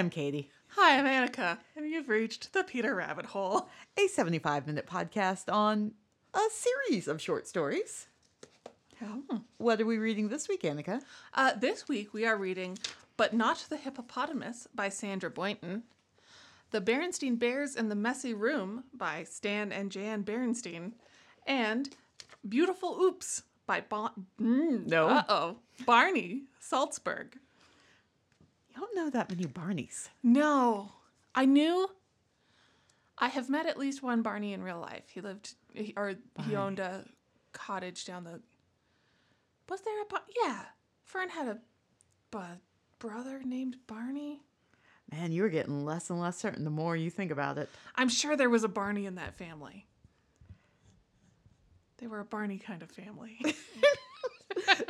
I'm Katie, Hi, I'm Annika, and you've reached the Peter Rabbit Hole. a 75 minute podcast on a series of short stories. What are we reading this week, Annika? Uh, this week we are reading But Not the Hippopotamus by Sandra Boynton, The Berenstain Bears in the Messy Room by Stan and Jan Berenstain, and Beautiful Oops by bon- mm, No. Uh-oh, Barney Saltzberg. Don't know that many Barneys. No, I knew. I have met at least one Barney in real life. He lived, he, or he owned a cottage down the. Was there a Bar- yeah? Fern had a, bu- brother named Barney. Man, you're getting less and less certain the more you think about it. I'm sure there was a Barney in that family. They were a Barney kind of family.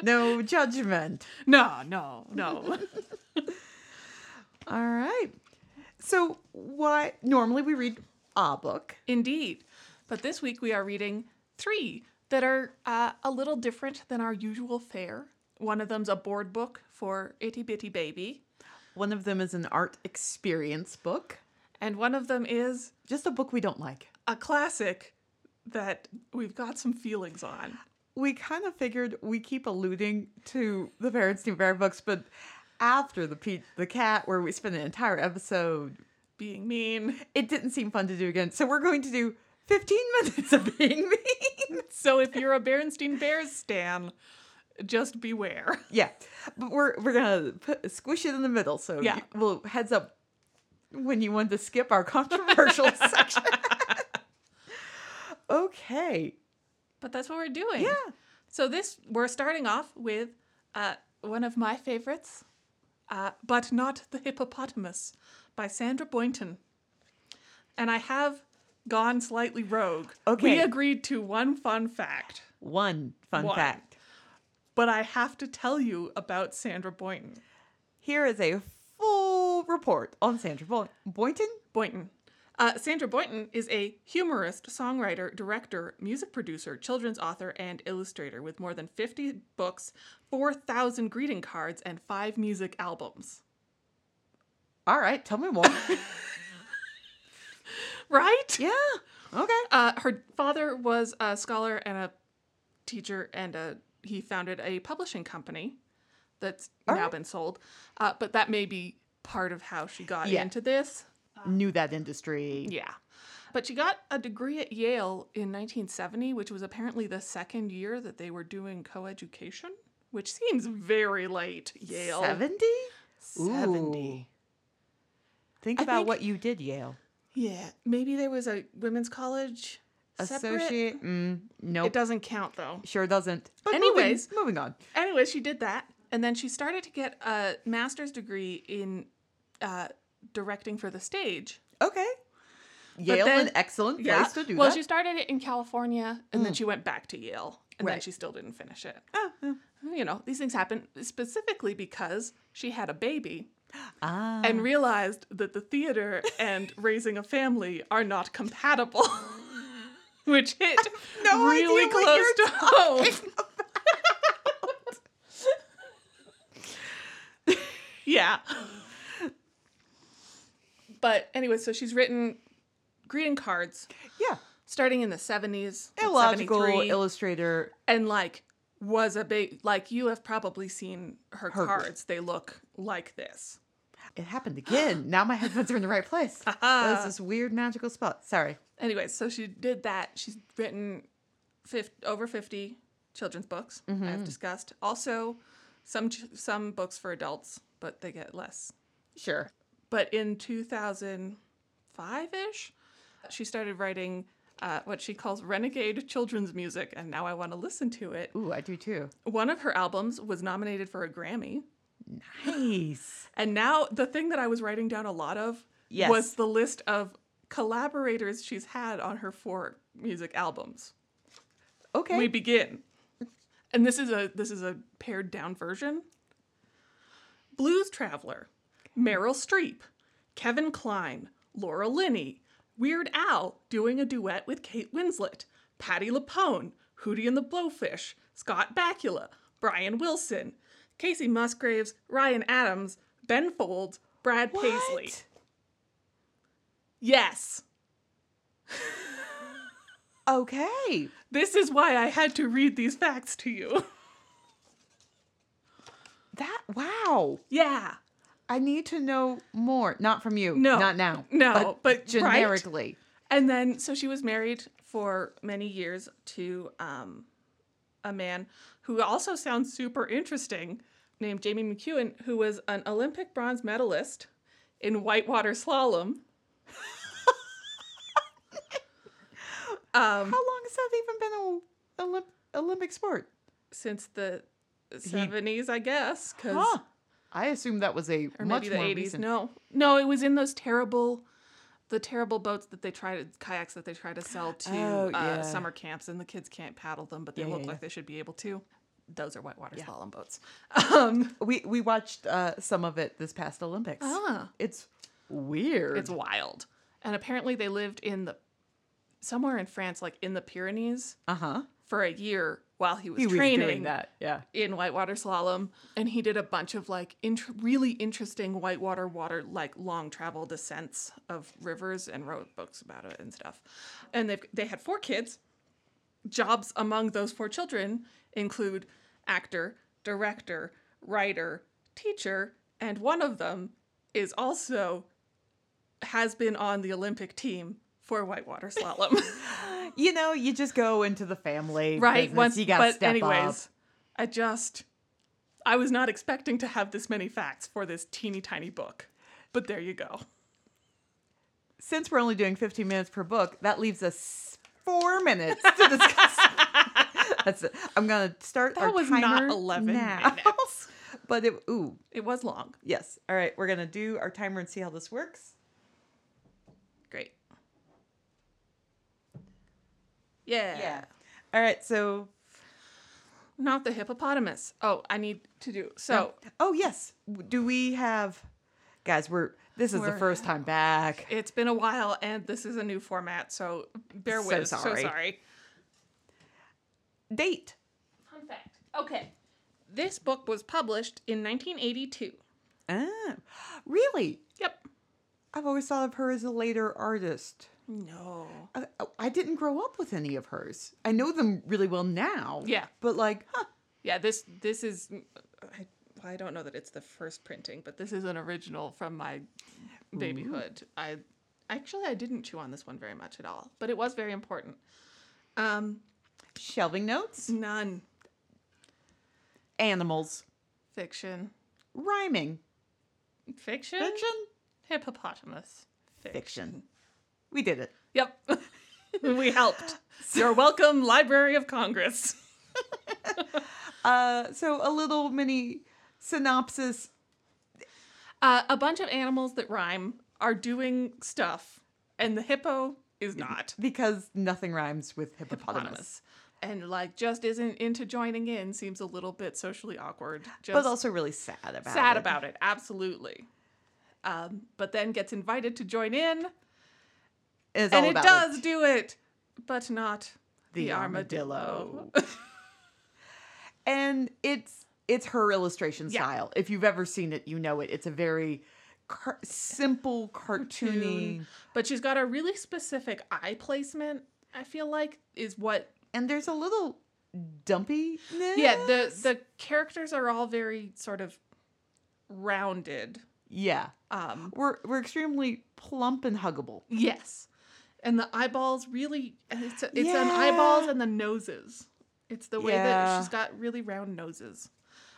No judgment. no, no, no. All right. So, why normally we read a book. Indeed. But this week we are reading three that are uh, a little different than our usual fare. One of them's a board book for Itty Bitty Baby, One of them is an art experience book, and one of them is just a book we don't like. a classic that we've got some feelings on. we kind of figured we keep alluding to the Berenstain Bear books, but after the the Cat, where we spent an entire episode, Being mean. it didn't seem fun to do again. So we're going to do 15 minutes of being mean. So if you're a Berenstain Bears stan, just beware. yeah, but we're we're gonna put, squish it in the middle. So Yeah. you- well, heads up when you want to skip our controversial section. okay. But that's what we're doing. Yeah. So this we're starting off with uh, one of my favorites, uh, but not the hippopotamus, by Sandra Boynton. And I have gone slightly rogue. Okay. We agreed to one fun fact, One fun One. fact. but I have to tell you about Sandra Boynton. Here is a full report on Sandra Boy- Boynton. Boynton. Uh, Sandra Boynton is a humorist, songwriter, director, music producer, children's author, and illustrator with more than 50 books, 4,000 greeting cards, and five music albums. All right, tell me more. Right? yeah. Okay. Uh, her father was a scholar and a teacher, and a, he founded a publishing company that's All now right. been sold. Uh, but that may be part of how she got Yeah. into this. Knew that industry. Yeah. But she got a degree at Yale in 1970, which was apparently the second year that they were doing co-education, which seems very late. Yale. 70? 70. Think I about think- what you did, Yale. Yeah. Maybe there was a women's college separate. Associate? Mm, nope. It doesn't count though. sure doesn't. But Anyways. moving, moving on. Anyways, she did that, and then she started to get a master's degree in uh, directing for the stage. Okay. Yale, then- an excellent place to do well, that. Well, she started it in California, and then she went back to Yale, and then she still didn't finish it. Oh, yeah. You know, these things happen specifically because she had a baby Ah. and realized that the theater and raising a family are not compatible. Which hit no really close to home. yeah. But anyway, so she's written greeting cards yeah. starting in the 70s. like Illogical 73, illustrator. and like was a big like you have probably seen her, Her- cards. They look like this. It happened again. now my headphones are in the right place. That's this weird magical spot. Sorry. Anyway, so she did that. She's written 50, over 50 children's books, I've mm-hmm. discussed. Also, some some books for adults, but they get less. Sure. But in 2005 ish, she started writing uh, what she calls renegade children's music, and now I want to listen to it. Ooh, I do too. One of her albums was nominated for a Grammy. Nice. And now the thing that I was writing down a lot of Yes. was the list of collaborators she's had on her four music albums. Okay. We begin. And this is a this is a pared down version. Blues Traveler, Meryl Streep, Kevin Kline, Laura Linney, Weird Al doing a duet with Kate Winslet, Patti LuPone, Hootie and the Blowfish, Scott Bakula, Brian Wilson, Kacey Musgraves, Ryan Adams, Ben Folds, Brad What? Paisley. Yes. Okay. This is why I had to read these facts to you. That wow. yeah. I need to know more. Not from you. No. Not now. No, But, but right? generically. And then, so she was married for many years to um, a man who also sounds super interesting, named Jamie McEwen, who was an Olympic bronze medalist in whitewater slalom. um, How long has that even been an Olymp- Olympic sport? since the 70s, I guess, because Huh. I assume that was a or much maybe the more 80s. recent. No, no, it was in those terrible, the terrible boats that they try to kayaks that they try to sell to Oh, uh, yeah. summer camps, and the kids can't paddle them, but they Yeah, look yeah, like they should be able to. Those are whitewater slalom boats. Um, We we watched uh, some of it this past Olympics. ah, It's weird. it's wild. And apparently, they lived in the somewhere in France, like in the Pyrenees, uh huh. for a year while he was He was training doing that. Yeah. in whitewater slalom and he did a bunch of like int- really interesting whitewater water like long travel descents of rivers and wrote books about it and stuff and they they had four kids jobs among those four children include actor director writer teacher and one of them is also has been on the olympic team for whitewater slalom You know, you just go into the family. right business, once you got to step anyways up. i just i was not expecting to have this many facts for this teeny tiny book but there you go Since we're only doing 15 minutes per book, that leaves us four minutes to discuss. That's it. I'm gonna start. that was not 11 now. minutes but it, ooh, it was long yes. All right, we're gonna do our timer and see how this works. great yeah, All right. So, not the hippopotamus oh i need to do so oh yes, do we have, guys? We're this is the We're- first time back. it's been a while and this is a new format so bear So with sorry. so sorry Date. fun fact okay this book was published in 1982 Ah, really? yep I've always thought of her as a later artist. No I, I didn't grow up with any of hers. I know them really well now. Yeah. But like, huh, Yeah, this this is I, I don't know that it's the first printing, but this is an original from my babyhood. I actually I didn't chew on this one very much at all, but it was very important. Um, shelving notes, none animals, fiction, rhyming, fiction, fiction, hippopotamus, fiction. We did it. Yep, we helped. You're welcome, Library of Congress. Uh, so a little mini synopsis. Uh, a bunch of animals that rhyme are doing stuff, and the hippo is not. Because nothing rhymes with hippopotamus. hippopotamus. And like just isn't into joining in seems a little bit socially awkward. Just But also really sad about it. sad it. about it, absolutely. Um, but then gets invited to join in, It's and it does do it, but not the, The armadillo. and it's it's her illustration Yeah. style. If you've ever seen it, you know it. It's a very car- simple, cartoony, but she's got a really specific eye placement. I feel like is what. and there's a little dumpiness. Yeah, the the characters are all very sort of rounded. yeah. Um, We're we're extremely plump and huggable. Yes. And the eyeballs really it's it's an Yeah. eyeballs and the noses. It's the way that she's got really round noses.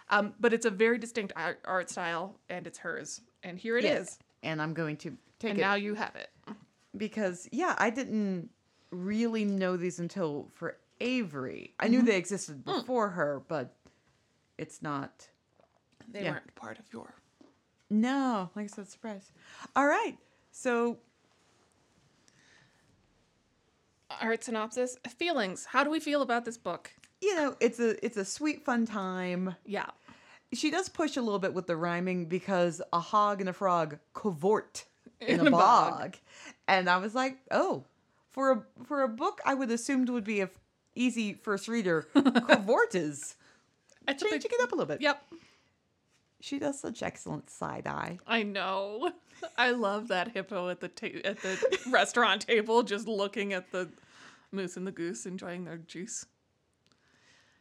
Um, but it's a very distinct art, art style and it's hers. And here it is. And I'm going to take And it now you have it. because yeah, I didn't really know these until for Avery. I Mm-hmm. knew they existed Hmm. before her, but it's not. They Yeah. weren't part of your No, like I said, surprise. All right, so art synopsis. Feelings. How do we feel about this book? you know, it's a it's a sweet fun time. Yeah. She does push a little bit with the rhyming because a hog and a frog cavort in, In a, bog. bog. and I was like, oh, for a for a book I would assumed would be a f- easy first reader, cavort is changing big, it up a little bit. Yep. She does such excellent side eye. I know. I love that hippo at the ta- at the restaurant table, just looking at the moose and the goose enjoying their juice.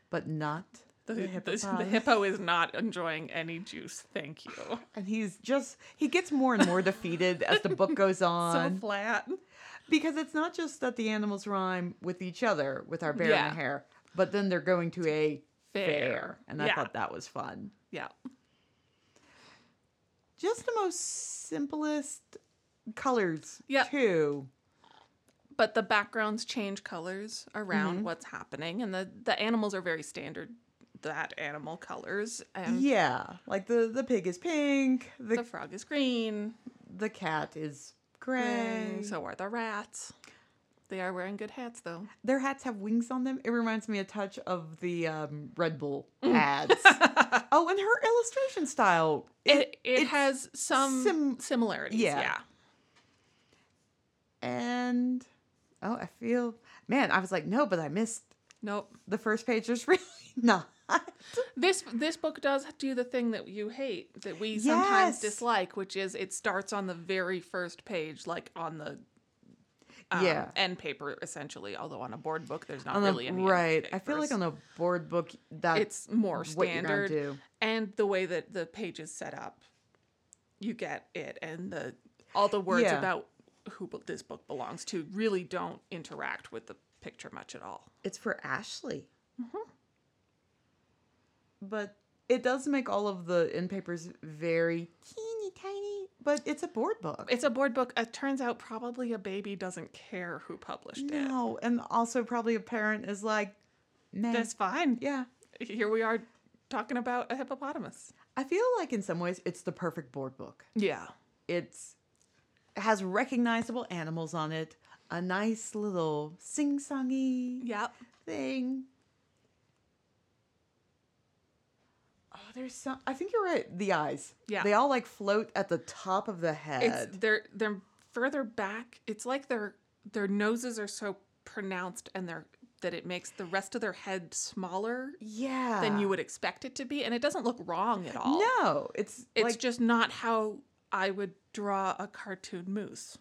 But not The, the, the, the hippo is not enjoying any juice. Thank you. And he's just he gets more and more defeated as the book goes on. So flat. because it's not just that the animals rhyme with each other with our bear Yeah. and the hare, but then they're going to a fair. Fair. And I Yeah. thought that was fun. Yeah. Just the most simplest colors Yeah. too. But the backgrounds change colors around what's happening, and the the animals are very standard. That animal colors, and Yeah. Like the the pig is pink, the the frog is green. the cat is gray. gray. So are the rats. They are wearing good hats, though. Their hats have wings on them. It reminds me a touch of the um, Red Bull Mm. ads. oh, and her illustration style. It it, it's has some sim- similarities. yeah. Yeah. and oh, I feel man. I was like, no, but I missed Nope. the first page. is really not. This this book does do the thing that you hate that we sometimes dislike, which is it starts on the very first page, like on the um, Yeah. end paper essentially. Although on a board book, there's not the- really any right. I feel like on a board book that it's more standard, and the way that the page is set up, you get it, and the all the words Yeah. about who this book belongs to really don't interact with the picture much at all. It's for Ashley. Mm-hmm. But it does make all of the end papers very teeny tiny. But it's a board book. It's a board book. It turns out probably a baby doesn't care who published it. no, and also probably a parent is like, man, That's fine. yeah. Here we are talking about a hippopotamus. I feel like in some ways it's the perfect board book. Yeah. It's it has recognizable animals on it, a nice little sing-songy Yep. thing. Oh, Oh, there's some. I think you're right. The eyes. Yeah. They all like float at the top of the head. It's they're they're further back. It's like their their noses are so pronounced and they're that it makes the rest of their head smaller yeah. than you would expect it to be, and it doesn't look wrong at all. No, it's It's like just not how I would draw a cartoon moose.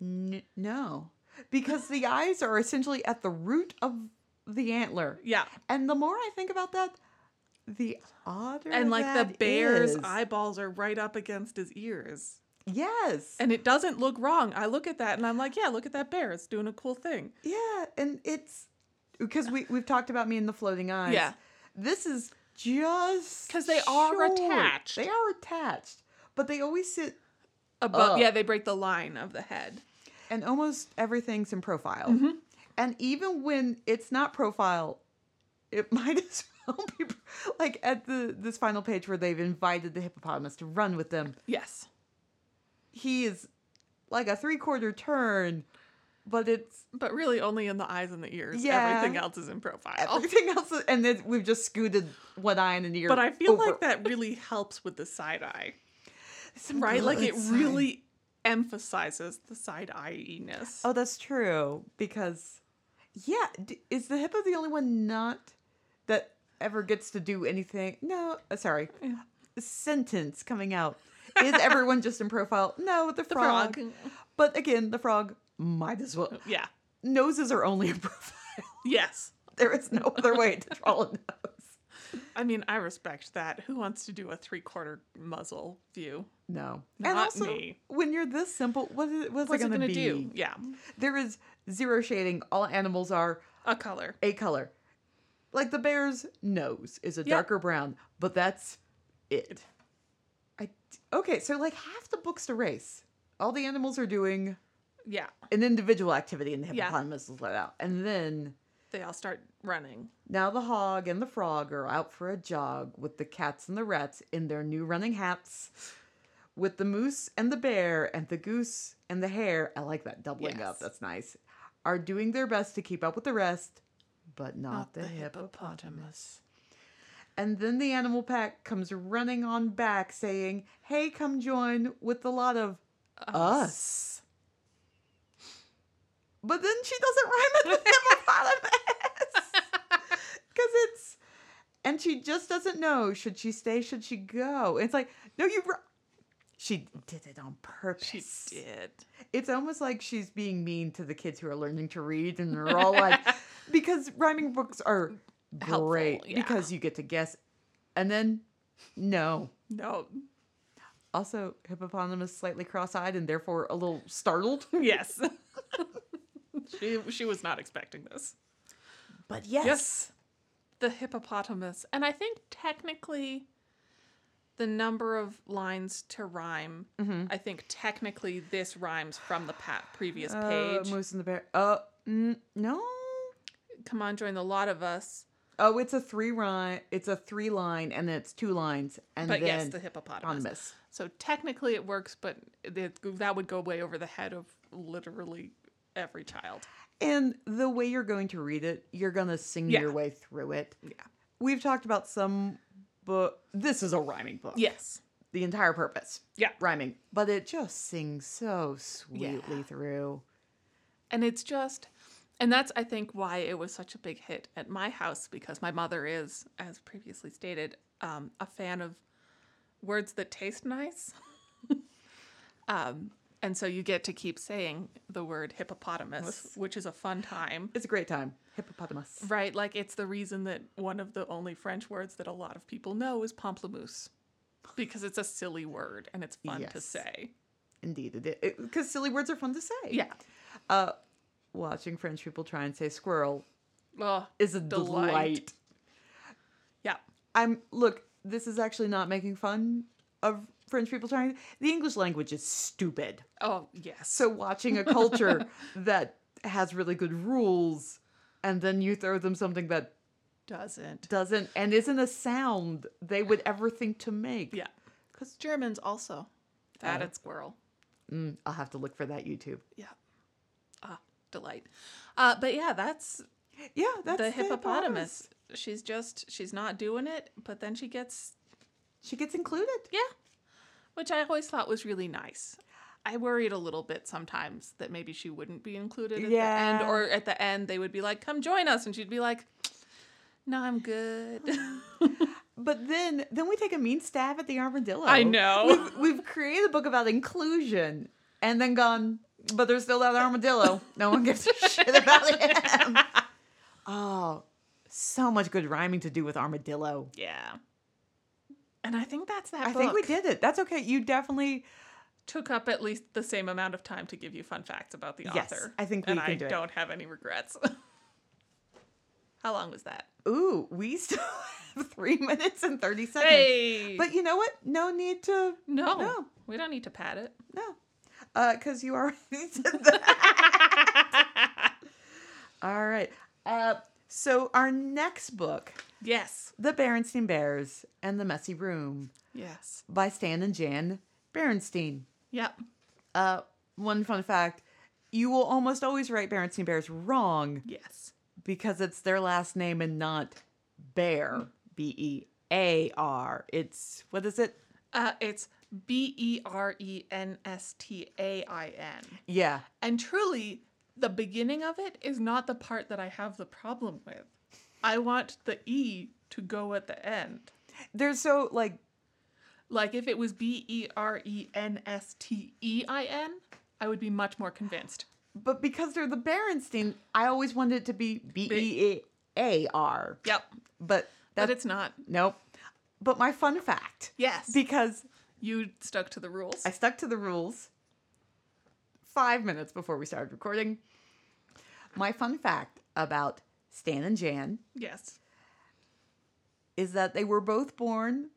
n- no, because the eyes are essentially at the root of the antler. Yeah. And the more I think about that, the odder And like the bear's is. eyeballs are right up against his ears. Yes. And it doesn't look wrong. I look at that and I'm like, yeah, look at that bear. It's doing a cool thing. Yeah, and it's because we we've talked about me and the floating eyes. Yeah. This is just because they are attached. They are attached, but they always sit, Above, Up. yeah, they break the line of the head. and almost everything's in profile. Mm-hmm. And even when it's not profile, it might as like at the this final page where they've invited the hippopotamus to run with them. Yes. He is like a three quarter turn, but it's But really only in the eyes and the ears. Yeah. Everything else is in profile. everything else, is- and then we've just scooted one eye and an ear. But I feel over. like that really helps with the side eye. Right? Like it side. really emphasizes the side eye-ness. Oh, that's true. Because, yeah, is the hippo the only one not that ever gets to do anything? No, uh, sorry. Sentence coming out. Is everyone just in profile? No, the the frog. frog. But again, the frog might as well. Yeah. Noses are only in profile. Yes. there is no other way to draw a nose. I mean, I respect that. Who wants to do a three-quarter muzzle view? No. Not and also, me. when you're this simple, what is, what's, What's it going to be? do? Yeah. There is zero shading. All animals are A color. a color. Like the bear's nose is a Yeah. darker brown, but that's it. I okay, so like half the book's to race. All the animals are doing Yeah. an individual activity, and the Yeah. hippopotamus is let out. And then They all start running. now the hog and the frog are out for a jog with the cats and the rats in their new running hats. With the moose and the bear and the goose and the hare, I like that doubling up. That's nice. Are doing their best to keep up with the rest, but not, the, hippopotamus. And then the animal pack comes running on back saying, Hey, come join with a lot of us. But then she doesn't rhyme with the hippopotamus. Because it's and she just doesn't know should she stay, should she go. It's like, no, you. She did it on purpose. She did. It's almost like she's being mean to the kids who are learning to read, and they're all like, because rhyming books are Helpful, great yeah. because you get to guess, and then no. No. Also, hippopotamus slightly cross-eyed and therefore a little startled. Yes. she she was not expecting this. But yes, Yes. The hippopotamus. And I think technically the number of lines to rhyme, I think technically this rhymes from the pa- previous Uh, page. Moose and the bear. Uh, mm, no. Come on, join the lot of us. Oh, it's a three line. It's a three line, and then it's two lines, and But then yes, the hippopotamus. So technically it works, but it, that would go way over the head of literally every child. And the way you're going to read it, you're gonna sing Yeah. your way through it. Yeah. We've talked about some book. This is a rhyming book. Yes. The entire purpose. Yeah. Rhyming, but it just sings so sweetly Yeah. through. And it's just, and that's, I think, why it was such a big hit at my house because my mother is, as previously stated, um, a fan of words that taste nice. um, and so you get to keep saying the word hippopotamus, which is a fun time. It's a great time. Hippopotamus. Right, like it's the reason that one of the only French words that a lot of people know is pamplemousse, because it's a silly word and it's fun to say. Indeed, it is. Because silly words are fun to say. Yeah. Uh, watching French people try and say squirrel Oh, is a Delight. delight. yeah. I'm look. This is actually not making fun of French people trying. The English language is stupid. Oh, yes. So watching a culture that has really good rules, and then you throw them something that doesn't. doesn't and isn't a sound they would ever think to make. Yeah. Because Germans also. Fat Oh. at squirrel. Mm, I'll have to look for that YouTube. Yeah. Delight. Uh, but yeah, that's, Yeah, that's the hippopotamus. She's just, she's not doing it, but then she gets, She gets included. yeah, which I always thought was really nice. I worried a little bit sometimes that maybe she wouldn't be included at the end, Yeah. or at the end they would be like, come join us. And she'd be like, no, I'm good. But then then we take a mean stab at the armadillo. I know. We've, we've created a book about inclusion and then gone, but there's still that armadillo. No one gives a shit about him. Oh, so much good rhyming to do with armadillo. yeah. And I think that's that I book. think we did it. That's okay. You definitely took up at least the same amount of time to give you fun facts about the Yes, author. I think we and can I do don't have any regrets. How long was that? Ooh, we still have three minutes and 30 seconds. Hey, But you know what? No need to. no, no. we don't need to pad it. No. Because you already said that. All right. Uh, so, our next book, yes, The Berenstain Bears and the Messy Room yes, by Stan and Jan Berenstain. yep. Uh, one fun fact you will almost always write Berenstain Bears wrong Yes, because it's their last name and not Bear. B E A R. It's, what is it? uh, it's B E R E N S T A I N, Yeah. and truly, the beginning of it is not the part that I have the problem with. I want the E to go at the end. They're so, like, Like if it was B E R E N S T E I N, I would be much more convinced. but because they're the Berenstain, I always wanted it to be B E A R. Yep. But But it's not. nope. But my fun fact, Yes. because you stuck to the rules. I stuck to the rules five minutes before we started recording. My fun fact about Stan and Jan yes. is that they were both born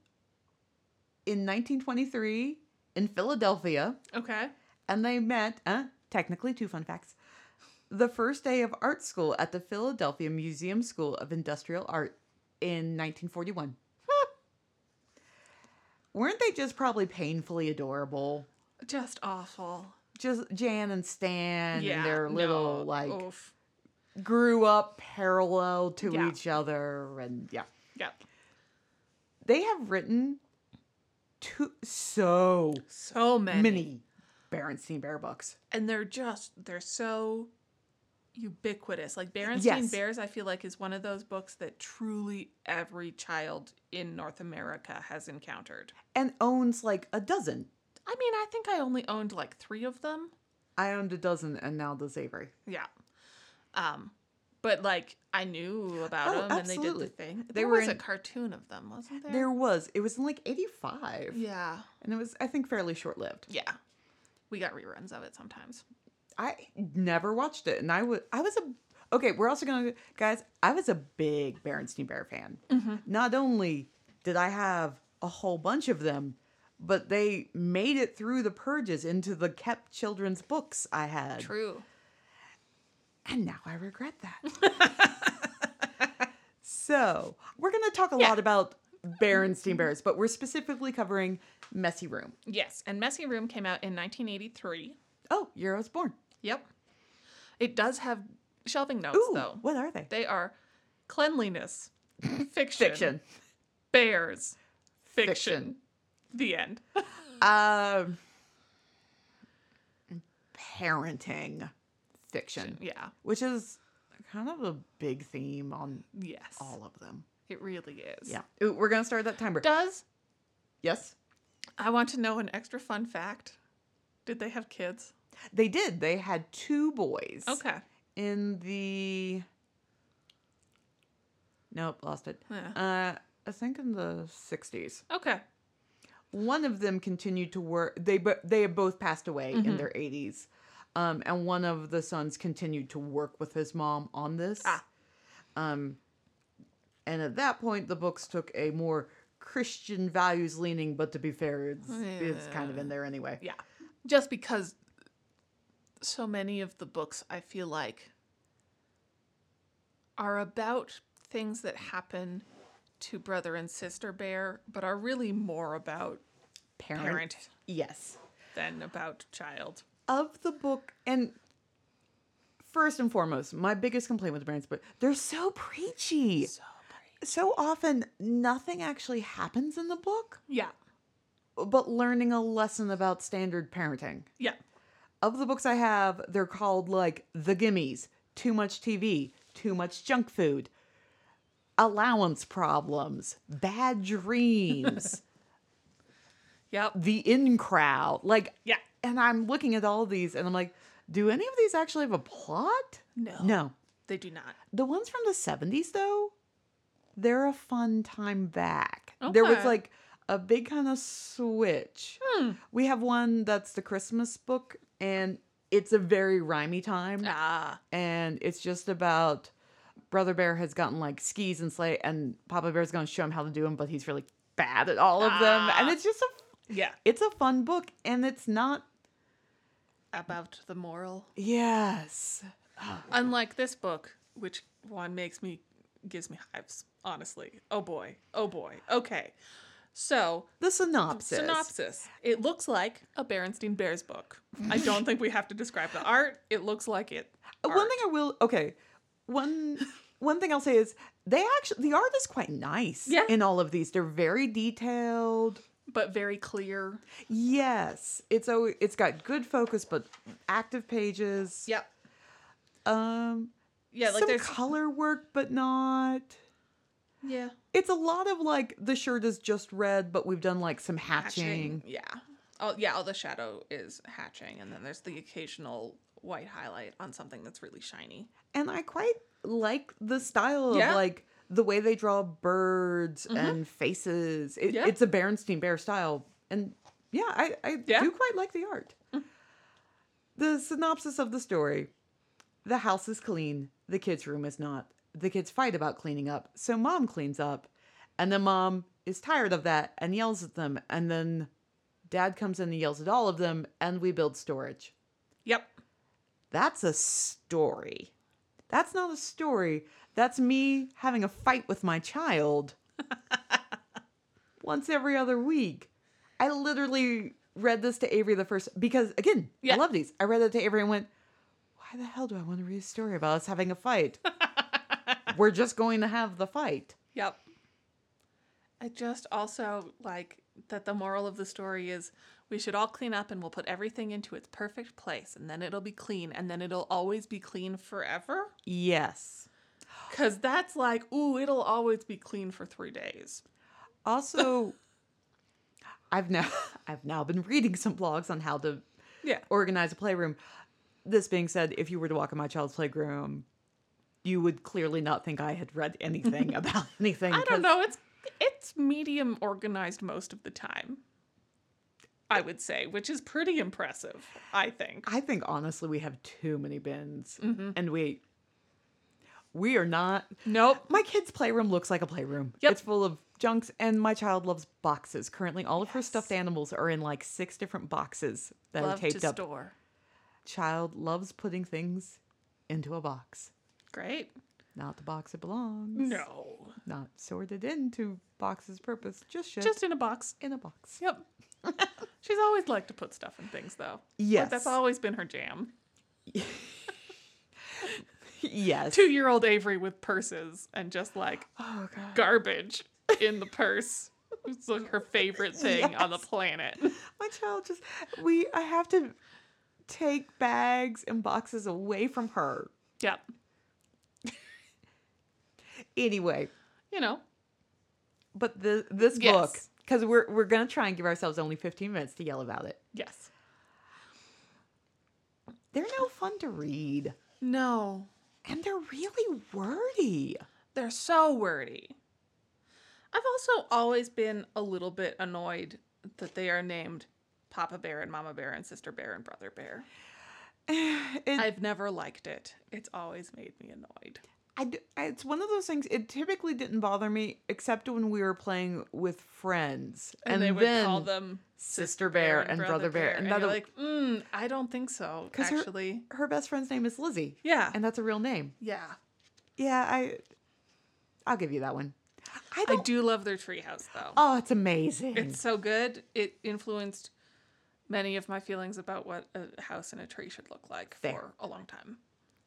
in 1923 in Philadelphia, Okay. and they met, uh, technically two fun facts, the first day of art school at the Philadelphia Museum School of Industrial Art in 1941. Weren't they just probably painfully adorable? Just awful. Just Jan and Stan yeah. and their little no, like Oof. grew up parallel to Yeah. each other and yeah. Yep. They have written two so So many. many Berenstain Bear books. And they're just they're so ubiquitous. Like Berenstain Yes. Bears, I feel like is one of those books that truly every child in North America has encountered. And owns like a dozen. I mean, I think I only owned like three of them. I owned a dozen and now does Avery. Yeah. Um, but like I knew about Oh, them and they did the thing. They There were was a cartoon of them, wasn't there? There was. It was in like 85. Yeah. And it was, I think, fairly short lived. Yeah. We got reruns of it sometimes. I never watched it. And I was, I was a, okay, we're also going to, guys, I was a big Berenstain Bear fan. Mm-hmm. Not only did I have a whole bunch of them, but they made it through the purges into the kept children's books I had. True. And now I regret that. so, we're going to talk a Yeah. lot about Berenstain Bears, but we're specifically covering Messy Room. Yes. And Messy Room came out in 1983. Oh, year I was born. Yep. It does have shelving notes Ooh, though. what are they? They are cleanliness, fiction, Fiction. bears, fiction. Fiction. The end. Um, parenting fiction, yeah. which is kind of a big theme on Yes. all of them. It really is. Yeah. Ooh, we're going to start that timer. Does yes, I want to know an extra fun fact? Did they have kids? They did. They had two boys. Okay. In the. Nope, lost it. Yeah. Uh, I think in the 60s. Okay. one of them continued to work they but they have both passed away Mm-hmm. in their 80s um, and one of the sons continued to work with his mom on this Ah. um, and at that point the books took a more christian values leaning but to be fair it's, it's kind of in there anyway Yeah. Just because so many of the books I feel like are about things that happen to brother and sister bear, but are really more about parent, parent yes than about child. of the book and first and foremost my biggest complaint with the brands but they're so preachy So so often nothing actually happens in the book Yeah. but learning a lesson about standard parenting. Yeah. Of the books I have, they're called like The Gimmies, Too Much TV, Too Much Junk Food, Allowance Problems, Bad Dreams, Yep. The In Crowd. Like, Yeah. and I'm looking at all these and I'm like, do any of these actually have a plot? No. No. They do not. The ones from the 70s, though, they're a fun time back. There was like a big kind of switch. Hmm. We have one that's the Christmas book, and it's a very rhymey time. Ah. And it's just about Brother Bear has gotten like skis and sleigh, and Papa Bear's going to show him how to do them, but he's really bad at all of them. And Ah. it's just a. Yeah. It's a fun book, and it's not. About the moral. Yes. Unlike this book, which one makes me gives me hives, honestly. Oh boy. Oh boy. Okay. So, The synopsis. synopsis. It looks like a Berenstain Bears book. I don't think we have to describe the art. It looks like it. Uh, One thing I will okay, one one thing I'll say is they actually the art is quite nice. Yeah. In all of these, they're very detailed. but very clear. Yes, it's a it's got good focus, but active pages. Yep. Um. Yeah, like some there's color work, but not. Yeah, It's a lot of like the shirt is just red, but we've done like some hatching. Yeah. Oh yeah, all the shadow is hatching and then there's the occasional white highlight on something that's really shiny. and I quite like the style Yeah. of like the way they draw birds mm-hmm. and faces. It, Yeah. It's a Berenstain Bear style, and yeah, I, I Yeah. do quite like the art. Mm. The synopsis of the story: the house is clean, the kids' room is not. The kids fight about cleaning up, so mom cleans up, and then mom is tired of that and yells at them, and then dad comes in and yells at all of them, and we build storage. Yep. That's a story. That's not a story. That's me having a fight with my child once every other week. I literally read this to Avery the first because again, Yeah. I love these. I read it to Avery and went, "Why the hell do I want to read a story about us having a fight? We're just going to have the fight." Yep. I just also like that the moral of the story is We should all clean up and we'll put everything into its perfect place and then it'll be clean and then it'll always be clean forever. Yes. Cause that's like, ooh, it'll always be clean for three days. Also, I've now I've now been reading some blogs on how to Yeah. organize a playroom. This being said, if you were to walk in my child's playroom, you would clearly not think I had read anything about anything. I don't know. It's it's medium organized most of the time. I would say, which is pretty impressive, I think. I think honestly we have too many bins, Mm-hmm. and we we are not. Nope. My kid's playroom looks like a playroom. Yep. It's full of junks, and my child loves boxes. Currently, all of her stuffed animals are in like six different boxes that Love are taped to up. store. Child loves putting things into a box, Great. not the box it belongs. No. not sorted into box's purpose. Just Just in a box. in a box. Yep. She's always liked to put stuff in things though. Like, Yes. that's always been her jam. yes. Two year old Avery with purses and just like Oh god. garbage in the purse. It's like her favorite thing on the planet. My child just we I have to take bags and boxes away from her. Yep. Anyway, You know. but the this Yes. book cuz we're we're going to try and give ourselves only 15 minutes to yell about it. Yes. They're no fun to read No. and they're really wordy. They're so wordy. I've also always been a little bit annoyed that they are named Papa Bear and Mama Bear and Sister Bear and Brother Bear. It, I've never liked it. It's always made me annoyed. I it's one of those things. It typically didn't bother me, except when we were playing with friends, And, they would call them Sister Bear and Brother Bear, And, and you're like, mm, I don't think so. 'Cause her- Actually, her best friend's name is Lizzie, yeah, and that's a real name. yeah. Yeah, I, I'll give you that one. I I don't. love their treehouse though. oh, it's amazing. It's so good. It influenced many of my feelings about what a house in a tree should look like Fair. for a long time.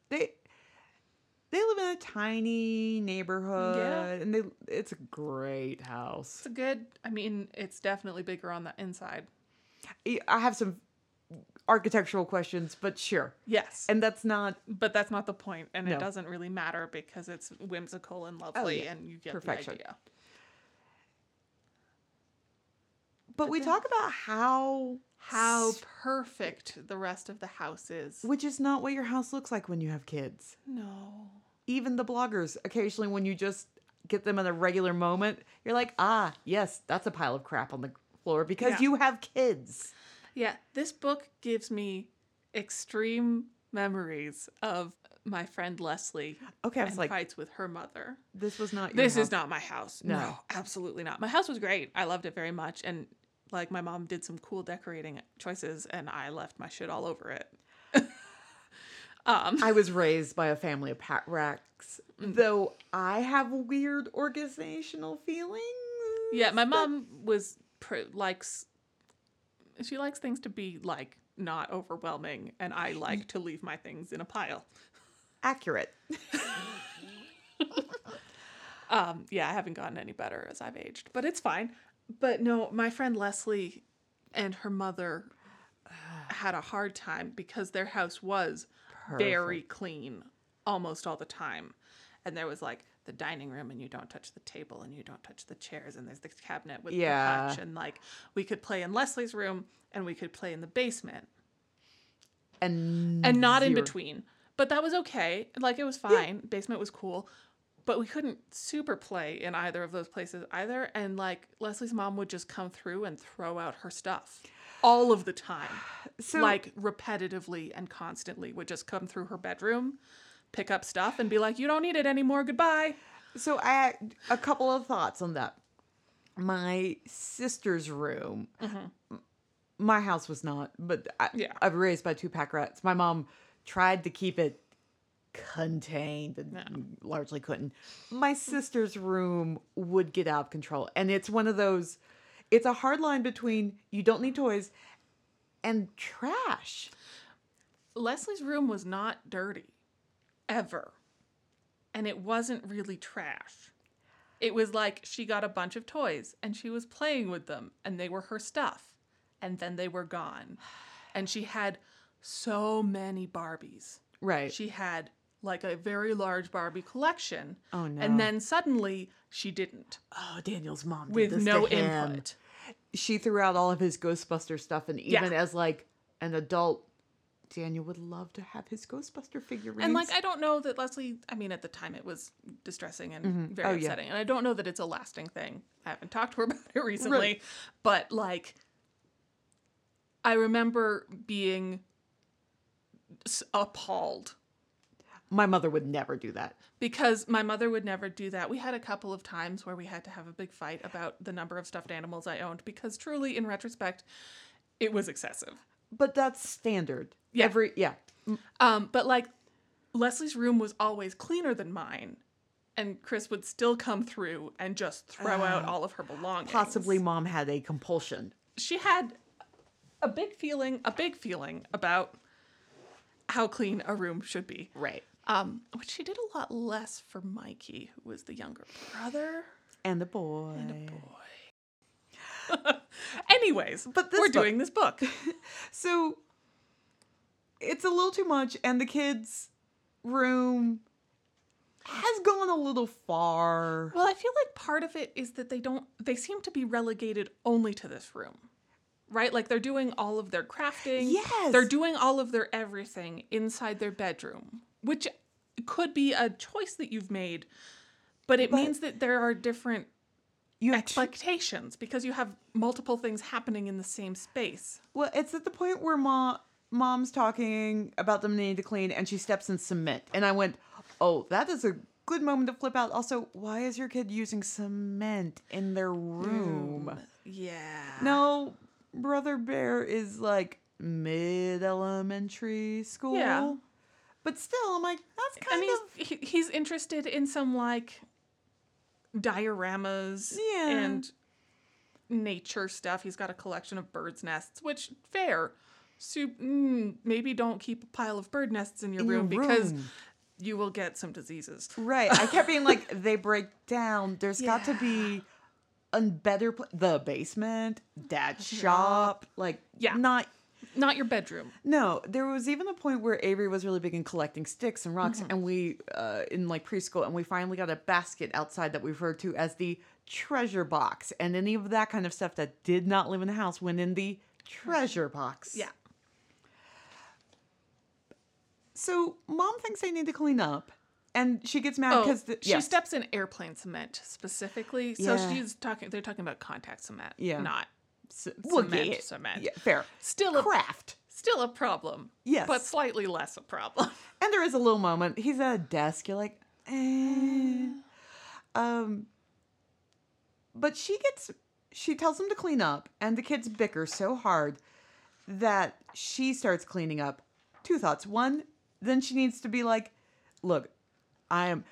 they they live in a tiny neighborhood, yeah. and they it's a great house. It's a good. I mean, it's definitely bigger on the inside. I have some architectural questions, but sure, Yes, and that's not but that's not the point, and No. it doesn't really matter because it's whimsical and oh, lovely, yeah. and you get Perfection. the idea. But we yeah. talk about how How perfect the rest of the house is. which is not what your house looks like when you have kids. No. Even the bloggers, occasionally when you just get them in a regular moment, you're like, ah, yes, that's a pile of crap on the floor because Yeah. you have kids. Yeah, this book gives me extreme memories of my friend Leslie Okay, I was and like, fights with her mother. this was not. Your This is not my house. No. No. absolutely not. My house was great. I loved it very much. And like my mom did some cool decorating choices and I left my shit all over it. um I was raised by a family of pat racks, Mm. though I have weird organizational feelings. yeah, my mom was pr- likes she likes things to be like not overwhelming and I like to leave my things in a pile. accurate. Um, yeah, I haven't gotten any better as I've aged, but it's fine. But no, my friend Leslie and her mother had a hard time because their house was very clean almost all the time. And there was like the dining room and you don't touch the table and you don't touch the chairs and there's the cabinet with Yeah. the hutch and like we could play in Leslie's room and we could play in the basement And and not in between. But that was okay. Like it was fine. Basement was cool. But we couldn't super play in either of those places either. And like Leslie's mom would just come through and throw out her stuff all of the time. So like repetitively and constantly would just come through her bedroom, pick up stuff and be like, You don't need it anymore. Goodbye. So I a couple of thoughts on that. My sister's room. Mm-hmm. m- My house was not, but I, Yeah. I was raised by two pack rats. My mom tried to keep it contained and largely couldn't. My sister's room would get out of control, and it's one of those. It's a hard line between you don't need toys and trash. Leslie's room was not dirty ever. And it wasn't really trash. It was like she got a bunch of toys and she was playing with them and they were her stuff. and then they were gone. And she had so many Barbies. Right. She had like a very large Barbie collection. Oh, no. And then suddenly she didn't oh, Daniel's mom did with this no to him. input. She threw out all of his Ghostbuster stuff, and Yeah. even as like an adult, Daniel would love to have his Ghostbuster figurines. And like I don't know that Leslie I mean at the time it was distressing and mm-hmm. very Oh, yeah. upsetting. And I don't know that it's a lasting thing. I haven't talked to her about it recently. But like I remember being appalled my mother would never do that. because my mother would never do that. We had a couple of times where we had to have a big fight about the number of stuffed animals I owned because truly in retrospect it was excessive. But that's standard. Yeah. Every yeah. Um, but like Leslie's room was always cleaner than mine. And Chris would still come through and just throw out all of her belongings. Possibly mom had a compulsion. She had a big feeling, a big feeling about how clean a room should be. Right. Um, which she did a lot less for Mikey, who was the younger brother. And the boy. And a boy. Anyways, But this we're book- doing this book. So it's a little too much, and the kids' room has gone a little far. Well, I feel like part of it is that they don't they seem to be relegated only to this room. Right? Like they're doing all of their crafting. Yes. They're doing all of their everything inside their bedroom, which could be a choice that you've made, but it But- means that there are different You expectations because you have multiple things happening in the same space. well, it's at the point where mom mom's talking about them needing to clean, and she steps in cement, and I went, "Oh, that is a." Good moment to flip out. Also, why is your kid using cement in their room? Mm, yeah. No, Brother Bear is like mid elementary school. Yeah. But still, I'm like, that's I kind mean, of. he's, he- he's interested in some like dioramas Yeah. and nature stuff. He's got a collection of birds' nests, which fair. So, mm, maybe don't keep a pile of bird nests in your In your room because you will get some diseases. Right. I kept being like, they break down. There's got to be a better pla the basement, dad's shop. Like, Yeah. Not. Not your bedroom. No, there was even a point where Avery was really big in collecting sticks and rocks, Mm-hmm. and we, uh, in like preschool, and we finally got a basket outside that we referred to as the treasure box, and any of that kind of stuff that did not live in the house went in the treasure box. Yeah. So mom thinks they need to clean up, and she gets mad Oh, because she steps in airplane cement specifically. So Yeah. she's talking. They're talking about contact cement, Yeah. not well, cement. cement. Yeah, fair. Still a Craft. still a problem. Yes. but slightly less a problem. And there is a little moment. He's at a desk. You're like, eh. Um. But she gets. She tells him to clean up, and the kids bicker so hard that she starts cleaning up. Two thoughts. One, then she needs to be like, look, I am,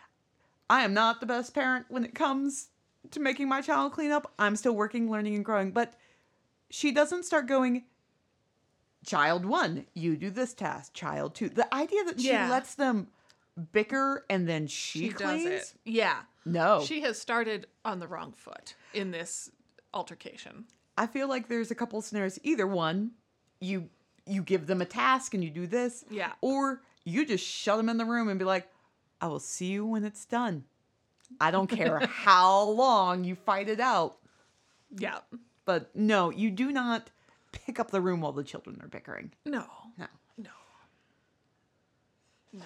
I am not the best parent when it comes to making my child clean up. I'm still working, learning, and growing. But she doesn't start going. Child one, you do this task. Child two, the idea that she Yeah. lets them bicker and then she, she cleans. does it. Yeah. No, She has started on the wrong foot in this altercation. I feel like there's a couple scenarios. Either one, you you give them a task and you do this, Yeah. or you just shut them in the room and be like, "I will see you when it's done." I don't care how long you fight it out, Yeah. But no, you do not pick up the room while the children are bickering. No. No. No. No.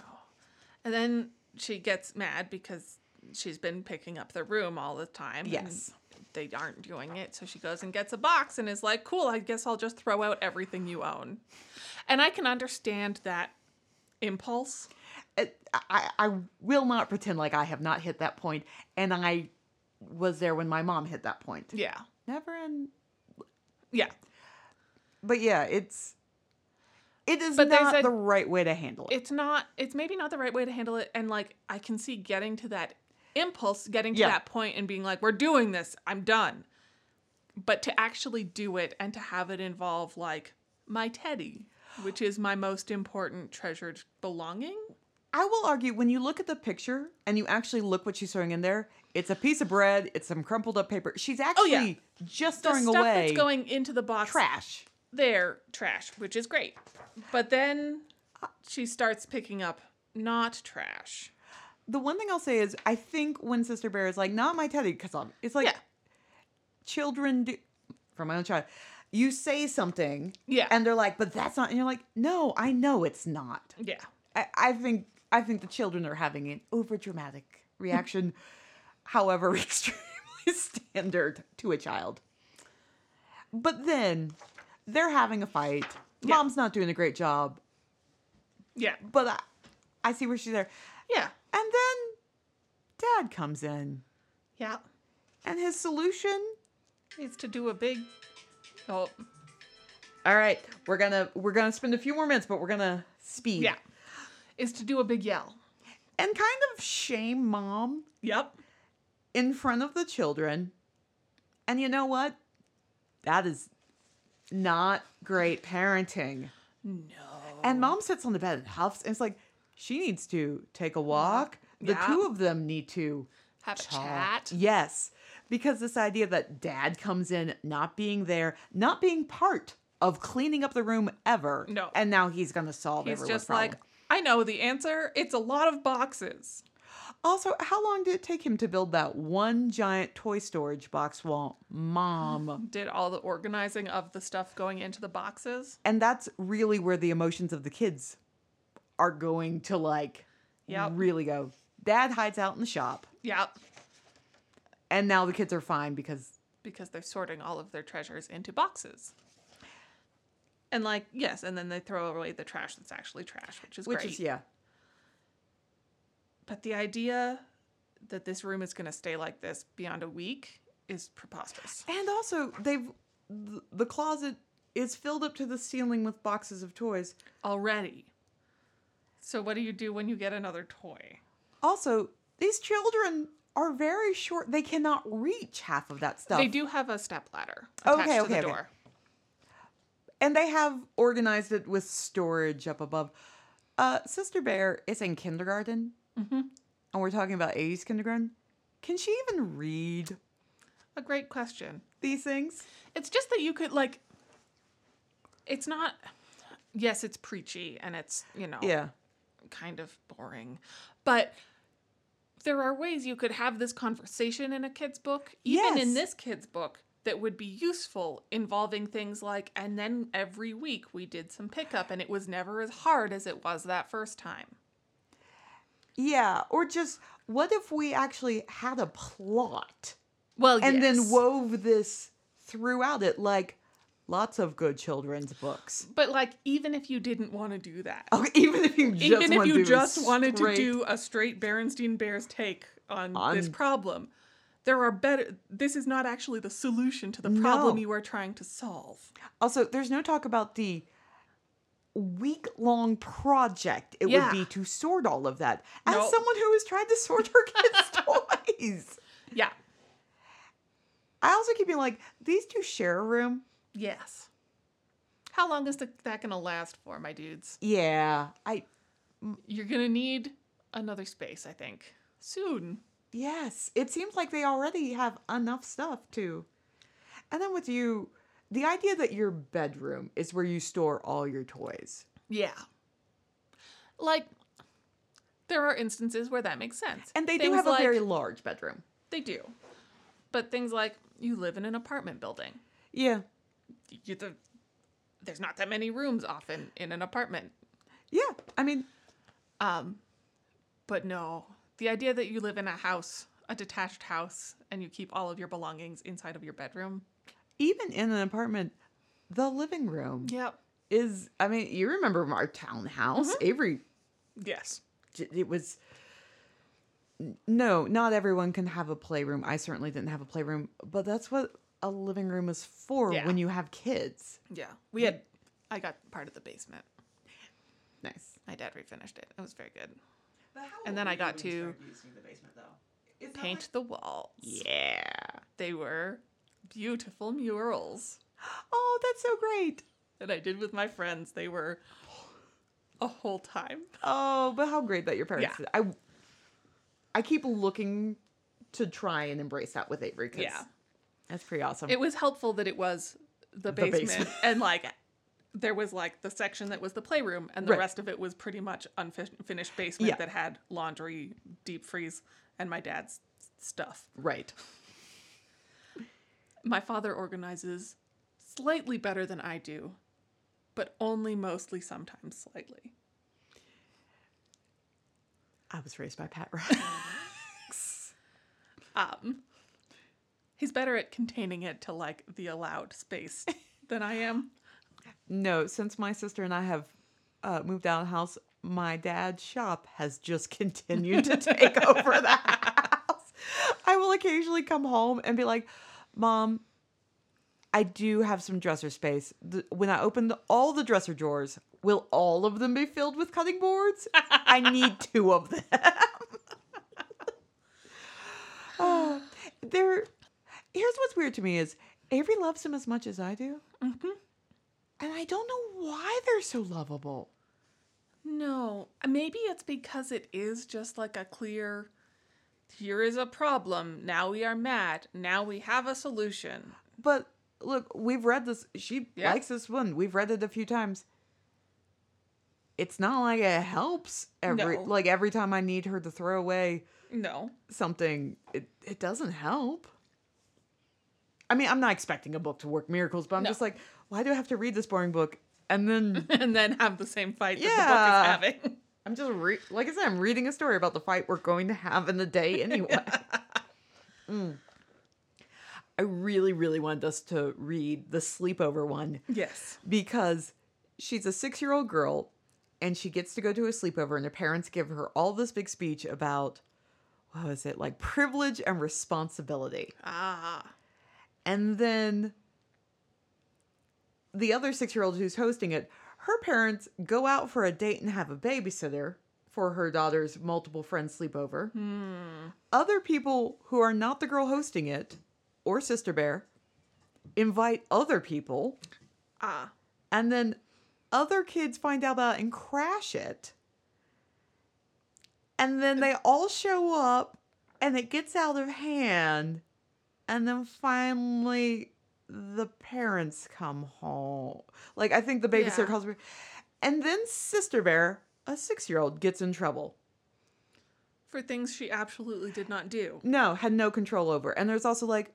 And then she gets mad because she's been picking up the room all the time. and Yes. They aren't doing it. So she goes and gets a box and is like, cool, I guess I'll just throw out everything you own. And I can understand that impulse. Uh, it, I, I will not pretend like I have not hit that point, and I was there when my mom hit that point. Yeah. Never in Yeah. but yeah, it's it is But not a- the right way to handle it. It's not, it's maybe not the right way to handle it. And like, I can see getting to that impulse, getting to Yeah. that point and being like, we're doing this, I'm done. But to actually do it and to have it involve like my teddy, which is my most important treasured belonging. I will argue when you look at the picture and you actually look what she's throwing in there, it's a piece of bread, it's some crumpled up paper. She's oh, actually yeah. just The throwing stuff away that's going into the box trash. there, trash, which is great. But then she starts picking up not trash. The one thing I'll say is I think when Sister Bear is like, not my teddy, because it's like Yeah. children do from my own child. You say something, Yeah. and they're like, but that's not, and you're like, no, I know it's not. Yeah. I, I think I think the children are having an over dramatic reaction, however extremely standard to a child. But then they're having a fight. Yeah. Mom's not doing a great job, Yeah. but I, I see where she's there. Yeah. And then dad comes in, Yeah. and his solution. Is to do a big Oh, All right, we're gonna we're gonna spend a few more minutes, but we're gonna speed. yeah. Is to do a big yell. and kind of shame mom Yep. in front of the children. And you know what? That is not great parenting. No. And mom sits on the bed and huffs, and it's like she needs to take a walk. The Yeah. two of them need to Have a chat. Yes, because this idea that dad comes in not being there, not being part of cleaning up the room ever. No. and now he's gonna solve He's everyone's just problem. I know the answer. It's a lot of boxes. Also, how long did it take him to build that one giant toy storage box while mom? Did all the organizing of the stuff going into the boxes. And that's really where the emotions of the kids are going to like Yep. really go. Dad hides out in the shop, Yep. and now the kids are fine because Because they're sorting all of their treasures into boxes. And like, yes, and then they throw away the trash that's actually trash, which is which great. is yeah. But the idea that this room is going to stay like this beyond a week is preposterous. And also, they've the closet is filled up to the ceiling with boxes of toys. Already. So what do you do when you get another toy? Also, these children are very short. They cannot reach half of that stuff. They do have a step ladder Okay, attached to the okay. door. And they have organized it with storage up above. Uh, Sister Bear is in kindergarten, Mm-hmm. and we're talking about 80s kindergarten. Can she even read A great question. these things? It's just that you could like it's not yes, it's preachy and it's, you know, Yeah. kind of boring. But there are ways you could have this conversation in a kid's book, even in this kid's book, that would be useful involving things like, and then every week we did some pickup and it was never as hard as it was that first time. Yeah, or just what if we actually had a plot Well, and then wove this throughout it like lots of good children's books. But like, even if you didn't want to do that, Okay, even if you just even if you just wanted to do a straight Berenstain Bears take on, this problem, there are better. This is not actually the solution to the problem No. you are trying to solve. Also, there's no talk about the week long project it Yeah. would be to sort all of that. As Nope. someone who has tried to sort her kids' toys, Yeah. I also keep being like, these two share a room. Yes. How long is the, that going to last for, my dudes? Yeah, I You're going to need another space, I think, soon. Yes, it seems like they already have enough stuff too. And then with you, the idea that your bedroom is where you store all your toys. Yeah. Like, there are instances where that makes sense. And they do Things have a very large bedroom. They do. But things like you live in an apartment building. Yeah. You, the, there's not that many rooms often in an apartment. Yeah. I mean, Um, but no, the idea that you live in a house, a detached house, and you keep all of your belongings inside of your bedroom. even in an apartment, the living room Yep. is, I mean, you remember our townhouse? Mm-hmm. Avery, Yes. it was. No, not everyone can have a playroom. I certainly didn't have a playroom, but that's what a living room is for Yeah. when you have kids. Yeah. We had. I got part of the basement. Nice. My dad refinished it. It was very good. And then I got to paint the walls. Yeah. They were beautiful murals Oh, that's so great. that I did with my friends. They were a whole time. Oh, but how great that your parents Yeah. did. I I keep looking to try and embrace that with Avery because Yeah. that's pretty awesome. It was helpful that it was the The basement, basement. and like there was like the section that was the playroom and the Right. rest of it was pretty much unfinished basement Yeah. that had laundry, deep freeze and my dad's stuff. right. My father organizes slightly better than I do, but only mostly sometimes slightly. I was raised by Pat Rock. Um he's better at containing it to like the allowed space than I am. No, since my sister and I have uh, moved out of the house, my dad's shop has just continued to take over the house. I will occasionally come home and be like, Mom, I do have some dresser space. The, when I open the, all the dresser drawers, will all of them be filled with cutting boards? I need two of them. oh, they're, here's what's weird to me is Avery loves him as much as I do. Mm-hmm. And I don't know why they're so lovable. No, uh, maybe it's because it is just like a clear here is a problem. Now we are mad. Now we have a solution. But look, we've read this. She Yeah. likes this one. We've read it a few times. It's not like it helps every No. like every time I need her to throw away No. something. It it doesn't help. I mean, I'm not expecting a book to work miracles, but I'm No. just like, why do I have to read this boring book? And then And then have the same fight that Yeah. the book is having. I'm just re- like I said, I'm reading a story about the fight we're going to have in the day anyway. Mm. I really, really wanted us to read the sleepover one yes. because she's a six year old girl and she gets to go to a sleepover, and her parents give her all this big speech about what was it like privilege and responsibility. Ah. And then the other six year old who's hosting it, her parents go out for a date and have a babysitter for her daughter's multiple friends sleepover. Other people who are not the girl hosting it or Sister Bear invite other people, Ah. and then other kids find out about it and crash it. And then they all show up and it gets out of hand. And then finally the parents come home. Like I think the babysitter Yeah. calls me. And then Sister Bear, a six year old, gets in trouble. For things she absolutely did not do. No, had no control over. And there's also like,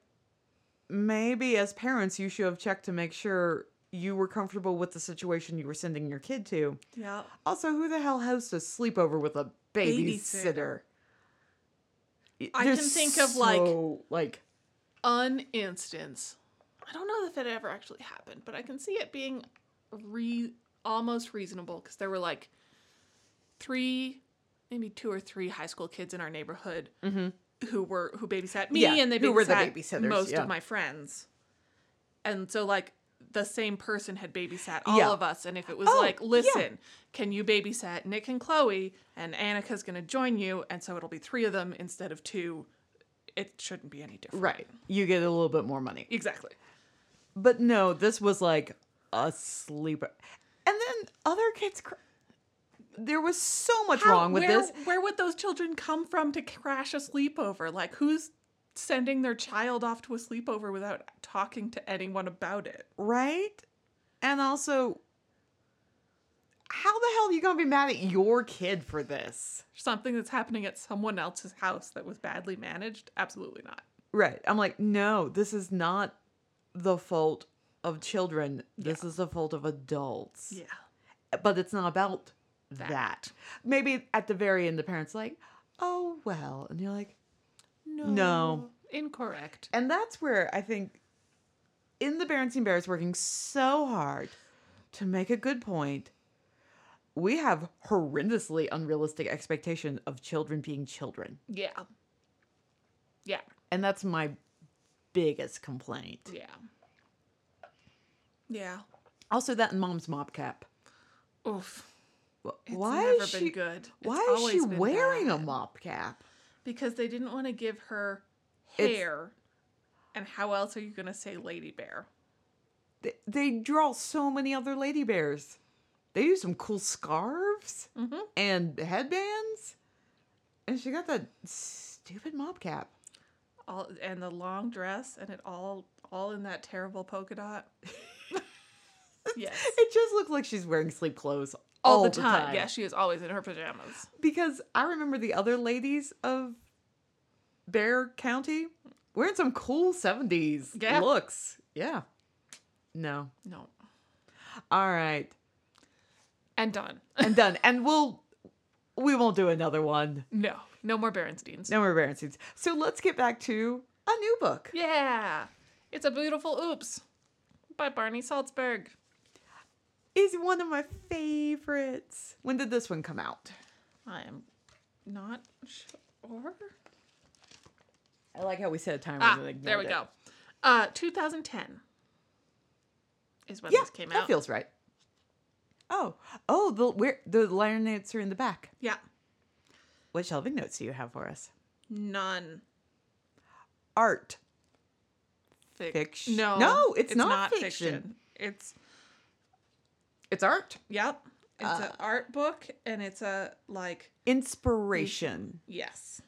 maybe as parents, you should have checked to make sure you were comfortable with the situation you were sending your kid to. Yeah. Also, who the hell hosts a sleepover with a babysitter? Babysitter. I can think of, like- like An instance. I don't know if it ever actually happened, but I can see it being re almost reasonable because there were like three, maybe two or three high school kids in our neighborhood mm-hmm. who were who babysat me Yeah, and they babysat who were the babysitters, most yeah. of my friends. And so like the same person had babysat all Yeah. of us and if it was Oh, like yeah. listen can you babysat nick and chloe and annika's going to join you and so it'll be three of them instead of two it shouldn't be any different right, you get a little bit more money. exactly But no, this was like a sleeper, and then other kids. Cr- there was so much How- wrong with where, this. Where would those children come from to crash a sleepover? Like, who's sending their child off to a sleepover without talking to anyone about it? right? And also, how the hell are you gonna be mad at your kid for this? Something that's happening at someone else's house that was badly managed? Absolutely not. Right. I'm like, no, this is not the fault of children. This is the fault of adults. Yeah. But it's not about that. Maybe at the very end, the parents like, oh well, and you're like, No. No. Incorrect. and that's where I think in the Berenstain Bears working so hard to make a good point. We have horrendously unrealistic expectation of children being children. Yeah. Yeah. And that's my biggest complaint. Yeah. Yeah. Also that and mom's mop cap. Oof. It's why never is been she good. It's Why is she wearing a bad. mop cap? Because they didn't want to give her It's- hair. And how else are you going to say lady bear? They, they draw so many other lady bears. they do some cool scarves Mhm. and headbands. And she got that stupid mob cap. All and the long dress and it all all in that terrible polka dot. yes. It just looks like she's wearing sleep clothes All, the, time. Yeah, she is always in her pajamas. Because I remember the other ladies of Bear Country wearing some cool 70s Yeah. looks. Yeah. No. No. All right. And done. And done. and we'll we won't do another one. No. No more Berenstains. No more Seeds. So let's get back to a new book. Yeah. It's a beautiful oops by Barney Saltzberg. Is one of my favorites. When did this one come out? I am not sure. I like how we set a timer. Ah, there we it. go. Uh 2010 is when Yeah, this came out. that feels right. Oh, oh, the where the liner notes are in the back. yeah. What shelving notes do you have for us? None. Art. Fic- Fiction. No. No, it's not fiction. fiction. It's It's art. yep. It's Uh, an art book and it's a like Inspiration. yes.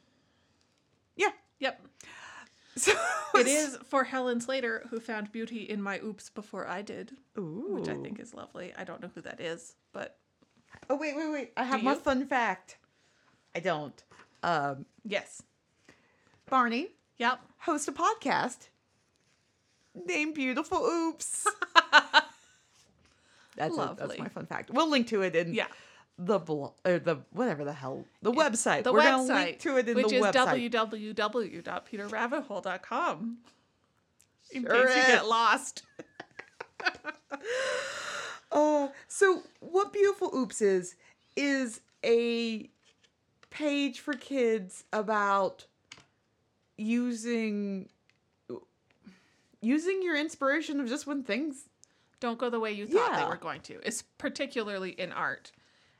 Yeah. Yep. So It is for Helen Slater who found beauty in my oops before I did, Ooh. which I think is lovely. I don't know who that is, but Oh wait, wait, wait! I have Do my you? fun fact. I don't. Um, yes. Barney Yep. host a podcast named Beautiful Oops. that's a, that's Lovely. my fun fact. We'll link to it in Yeah. the blog or the whatever the hell the website. The We're website. gonna link to it in which the is website. www.peterrabbithole.com. In Sure case you is. get lost. Uh, so what Beautiful Oops is is a page for kids about using using your inspiration of just when things don't go the way you thought they were going to. It's particularly in art.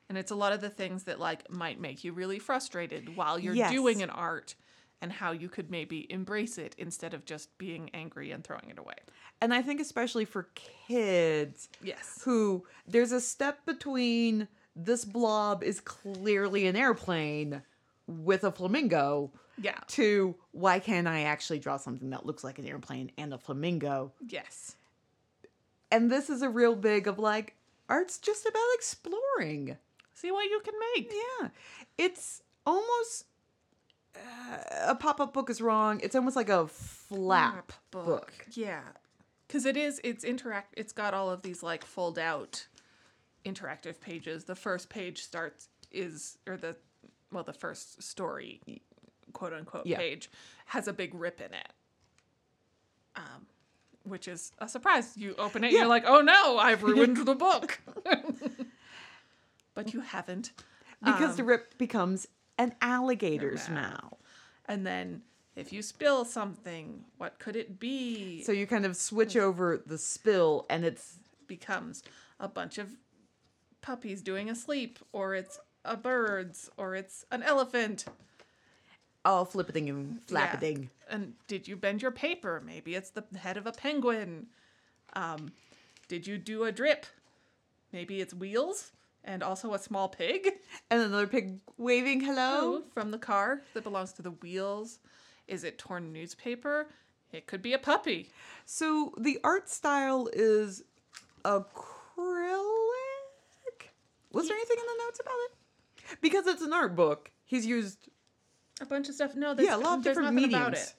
And it's a lot of the things that like might make you really frustrated while you're Yes. doing an art and how you could maybe embrace it instead of just being angry and throwing it away. and I think especially for kids Yes. who there's a step between this blob is clearly an airplane with a flamingo Yeah. to why can't I actually draw something that looks like an airplane and a flamingo? Yes. And this is a real big of like art's just about exploring. See what you can make. Yeah. It's almost uh, a pop-up book is wrong. It's almost like a flap book. Yeah. Cuz it is it's interact it's got all of these like fold out interactive pages. The first page starts is or the well the first story quote unquote Yeah. page has a big rip in it. Um which is a surprise. You open it, Yeah. you're like, "Oh no, I've ruined the book." but you haven't. Because the Um, rip becomes an alligator's mouth. mouth. And then if you spill something, what could it be? So you kind of switch over the spill and it's becomes a bunch of puppies doing a sleep, or it's a bird's, or it's an elephant. all flippiting and Yeah. And did you bend your paper? Maybe it's the head of a penguin. Um, did you do a drip? Maybe it's wheels and also a small pig And another pig waving hello. from the car that belongs to the wheels. Is it torn newspaper? It could be a puppy. So the art style is acrylic. Was there anything in the notes about it? Because it's an art book, he's used A bunch of stuff. No, there's, yeah a lot of there's different nothing mediums.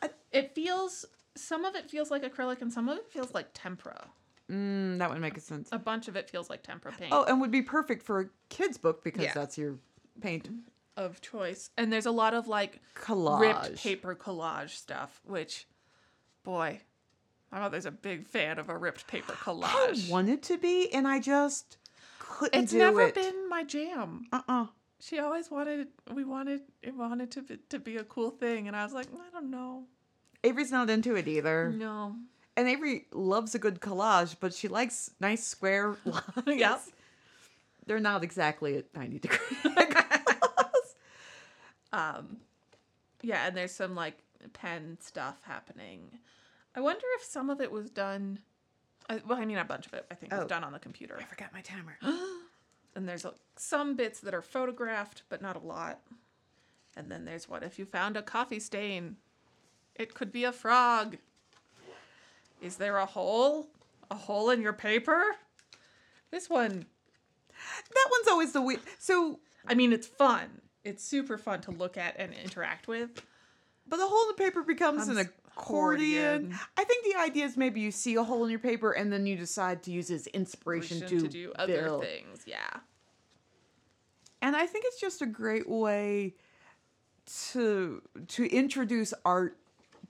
about it. It feels some of it feels like acrylic and some of it feels like tempera. Mm, that would make a sense. A bunch of it feels like tempera paint Oh, and would be perfect for a kid's book because Yeah. that's your paint of choice. And there's a lot of like collage. ripped paper collage stuff, which boy, my mother's a big fan of a ripped paper collage. I wanted to be, and I just couldn't It's never it. been my jam. Uh uh She always wanted we wanted it wanted to be, to be a cool thing and I was like, I don't know. Avery's not into it either. No. And Avery loves a good collage, but she likes nice square lines. Yep. They're not exactly at 90 degrees. Um, yeah, and there's some like pen stuff happening. I wonder if some of it was done I, well, I mean, a bunch of it. I think Oh. is done on the computer. I forgot my timer. And there's uh, some bits that are photographed, but not a lot. And then there's what if you found a coffee stain? It could be a frog. Is there a hole? A hole in your paper? This one, that one's always the weird. So, I mean, it's fun. It's super fun to look at and interact with. but the hole in the paper becomes an Becomes accordion. accordion. I think the idea is maybe you see a hole in your paper and then you decide to use it as inspiration to, to do other build. things. Yeah. And I think it's just a great way to to introduce art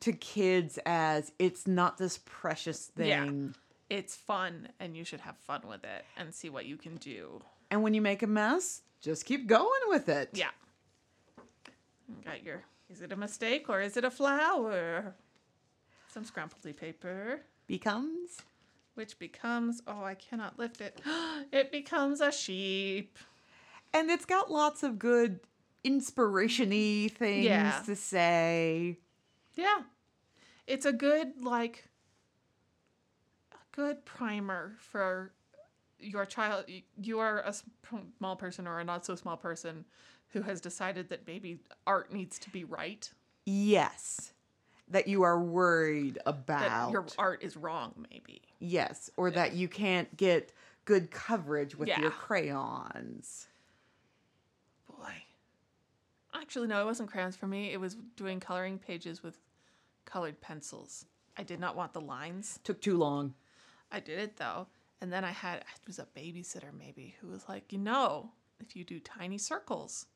to kids as it's not this precious Yeah. thing. It's fun and you should have fun with it and see what you can do. And when you make a mess, just keep going with it. Yeah. You Got your. Is it a mistake or is it a flower? Some scrumpledy paper, Becomes which becomes. Oh, I cannot lift it. it becomes a sheep. and it's got lots of good inspiration-y things Yeah. to say. Yeah. It's a good, like, a good primer for your child. You are a small person or a not so small person who has decided that maybe art needs to be right, Yes. That you are worried that about. your art is wrong, maybe. Yes, or that you can't get good coverage with Yeah. your crayons. Boy. Actually, no, it wasn't crayons for me. It was doing coloring pages with colored pencils. I did not want the lines. Took too long. I did it though. And then I had, it was a babysitter maybe, who was like, you know, if you do tiny circles,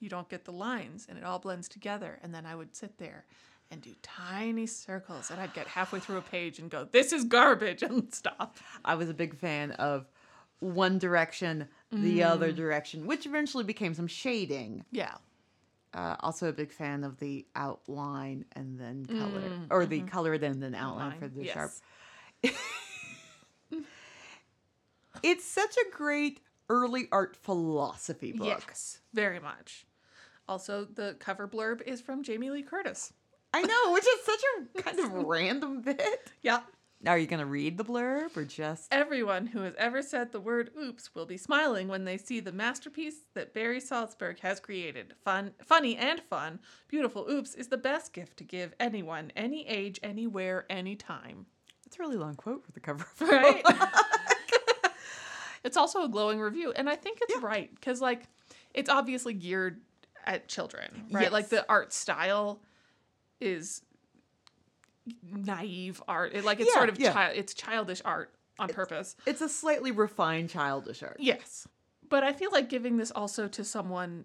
you don't get the lines and it all blends together. And then I would sit there and do tiny circles and I'd get halfway through a page and go, this is garbage and stop. I was a big fan of one direction, the Mm. other direction, which eventually became some shading. Yeah. Uh, also a big fan of the outline and then color, Mm, or the color and then outline Line. for the Yes. sharp. It's such a great early art philosophy book. Yes, very much. Also, the cover blurb is from Jamie Lee Curtis. I know, which is such a kind of random bit. Yeah. Now are you going to read the blurb or just? Everyone who has ever said the word oops will be smiling when they see the masterpiece that Barry Saltzberg has created. Fun, funny and fun. Beautiful oops is the best gift to give anyone, any age, anywhere, anytime. It's a really long quote for the cover. Right? it's also a glowing review, and I think it's right because, like, it's obviously geared at children, right? Like the art style is naive art. It, like it's Yeah, sort of yeah. child. It's childish art on purpose. It's a slightly refined childish art. Yes. But I feel like giving this also to someone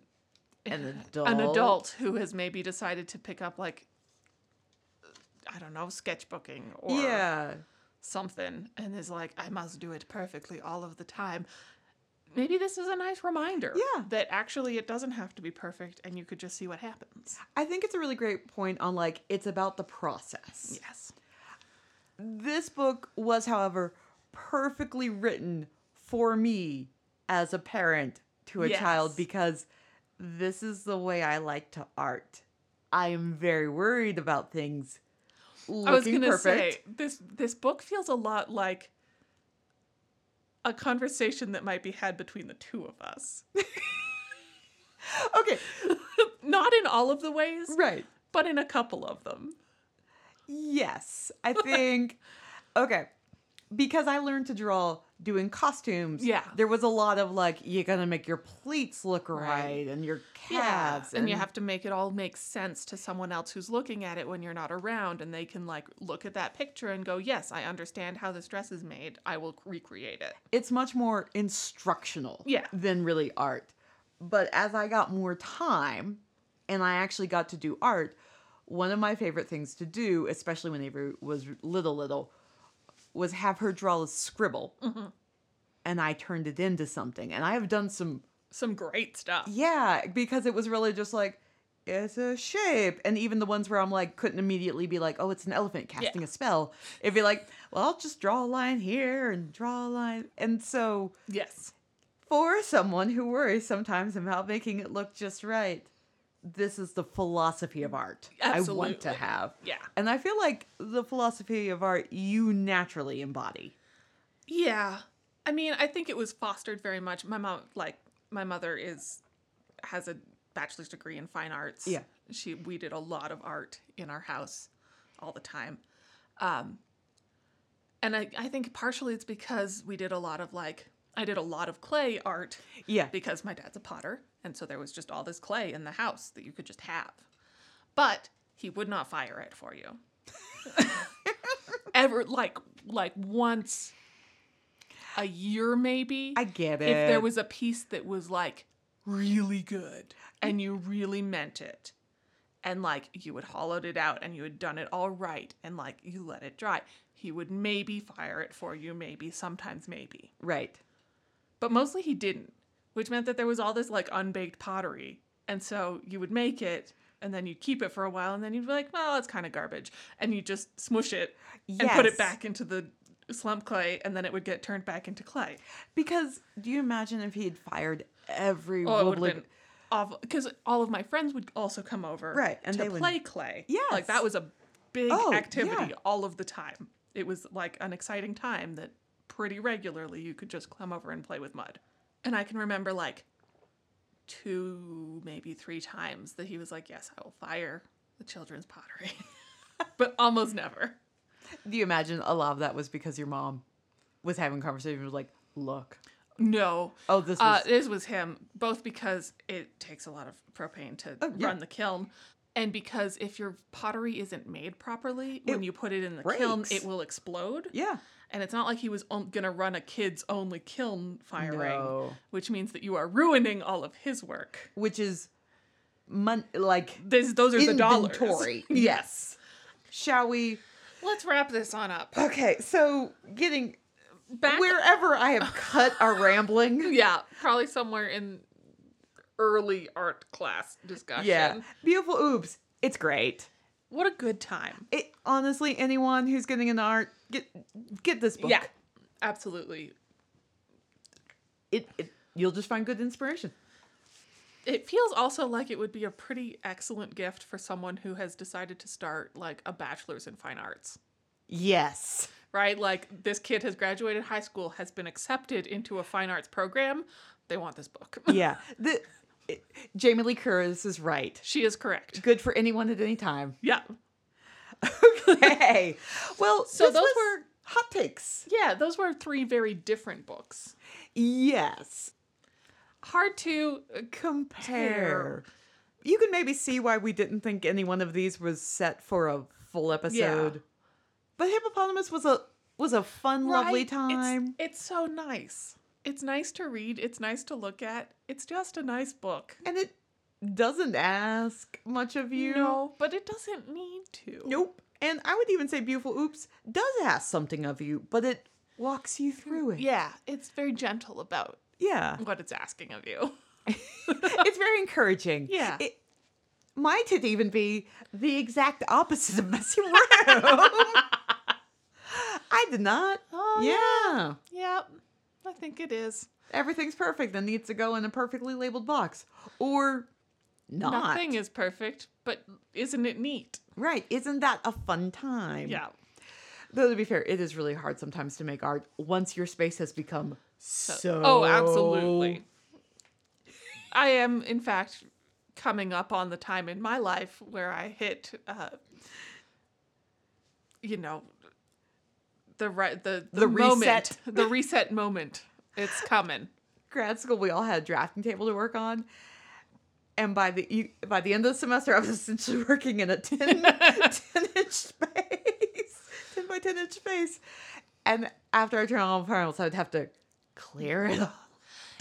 An adult. an adult who has maybe decided to pick up like I don't know, sketchbooking or Yeah. something and is like I must do it perfectly all of the time. Maybe this is a nice reminder Yeah. that actually it doesn't have to be perfect and you could just see what happens. I think it's a really great point on like it's about the process. Yes. This book was, however, perfectly written for me as a parent to a child because this is the way I like to art. I am very worried about things looking I was gonna perfect. say this this book feels a lot like a conversation that might be had between the two of us. Okay, Not in all of the ways, right. but in a couple of them. Yes, I think. okay, because I learned to draw doing costumes. Yeah. there was a lot of like you gotta make your pleats look right, Right. and your calves, and you have to make it all make sense to someone else who's looking at it when you're not around, and they can like look at that picture and go, "Yes, I understand how this dress is made. I will recreate it." It's much more instructional. Yeah. than really art. But as I got more time, and I actually got to do art, one of my favorite things to do, especially when Avery was little, little, was have her draw a scribble, Mm-hmm. and I turned it into something. And I have done some Some great stuff. Yeah, because it was really just like it's a shape, and even the ones where I'm like couldn't immediately be like, oh, it's an elephant casting Yeah. a spell. It'd be like, well, I'll just draw a line here and draw a line, and so Yes. for someone who worries sometimes about making it look just right, this is the philosophy of art I want to have. Yeah. And I feel like the philosophy of art you naturally embody. Yeah. I mean, I think it was fostered very much. My mom, like, my mother is, has a bachelor's degree in fine arts. Yeah. She, we did a lot of art in our house all the time. Um, and I, I think partially it's because we did a lot of like, I did a lot of clay art Yeah. because my dad's a potter. And so there was just all this clay in the house that you could just have. But he would not fire it for you. Ever, like, like once a year maybe. I get it. if there was a piece that was like really good and you really meant it and like you had hollowed it out and you had done it all right and like you let it dry he would maybe fire it for you maybe sometimes maybe right. But mostly he didn't which meant that there was all this like unbaked pottery and so you would make it and then you'd keep it for a while and then you'd be like well it's kind of garbage and you just smush it and put it back into the slump clay and then it would get turned back into clay Because do you imagine if he had fired every Oh, it would wobbly- been awful. Because all of my friends would also come over, Right, and to they would- play clay. Yes. like that was a big Oh, activity yeah. all of the time. It was like an exciting time that pretty regularly you could just come over and play with mud. And I can remember like two, maybe three times that he was like, "Yes, I will fire the children's pottery," but almost never. Do you imagine a lot of that was because your mom was having conversations like, look. No. Oh, this Uh, was this was him, both because it takes a lot of propane to Oh, yeah. run the kiln, and because if your pottery isn't made properly, when you put it in the kiln, it will explode. Yeah. And it's not like he was on- gonna run a kids only kiln firing, No. which means that you are ruining all of his work. Which is mon- like This, those are the dollars. inventory. yes. Shall we? Let's wrap this on up. Okay, so getting Back. wherever I have cut our rambling. yeah, probably somewhere in early art class discussion. Yeah. Beautiful oops. It's great. What a good time. It honestly, anyone who's getting into art, get get this book. Yeah. Absolutely. It, it you'll just find good inspiration. It feels also like it would be a pretty excellent gift for someone who has decided to start like a bachelor's in fine arts. Yes. Right? Like this kid has graduated high school, has been accepted into a fine arts program. They want this book. Yeah. The it, Jamie Lee Curtis is right. she is correct. Good for anyone at any time. Yeah. Okay. well, So those were- hot takes. Yeah, those were three very different books. Yes. Hard to uh, Compare. You can maybe see why we didn't think any one of these was set for a full episode. But Hippopotamus was a was a fun, lovely Right? It's- time. It's, so nice. It's nice to read. It's nice to look at. It's just a nice book. And it doesn't ask much of you. No, but it doesn't need to. Nope. And I would even say Beautiful Oops does ask something of you, but it walks you hmm, through it. Yeah, it's very gentle about Yeah. what it's asking of you. it's very encouraging. Yeah. It might it even be the exact opposite of messy room. I did not. Oh, yeah. Yep, I think it is. Everything's perfect and needs to go in a perfectly labeled box. Or not. Nothing is perfect, but isn't it neat? Right. Isn't that a fun time? Yeah. Though to be fair, it is really hard sometimes to make art once your space has become so Oh, absolutely. I am, in fact, coming up on the time in my life where I hit, uh, you know, the right the the, The moment, reset. the reset moment. It's coming. grad school, we all had a drafting table to work on. And by the by the end of the semester, I was essentially working in a 10, 10 inch space, 10 by 10 inch space. And after I turned on all the panels, I would have to clear it all.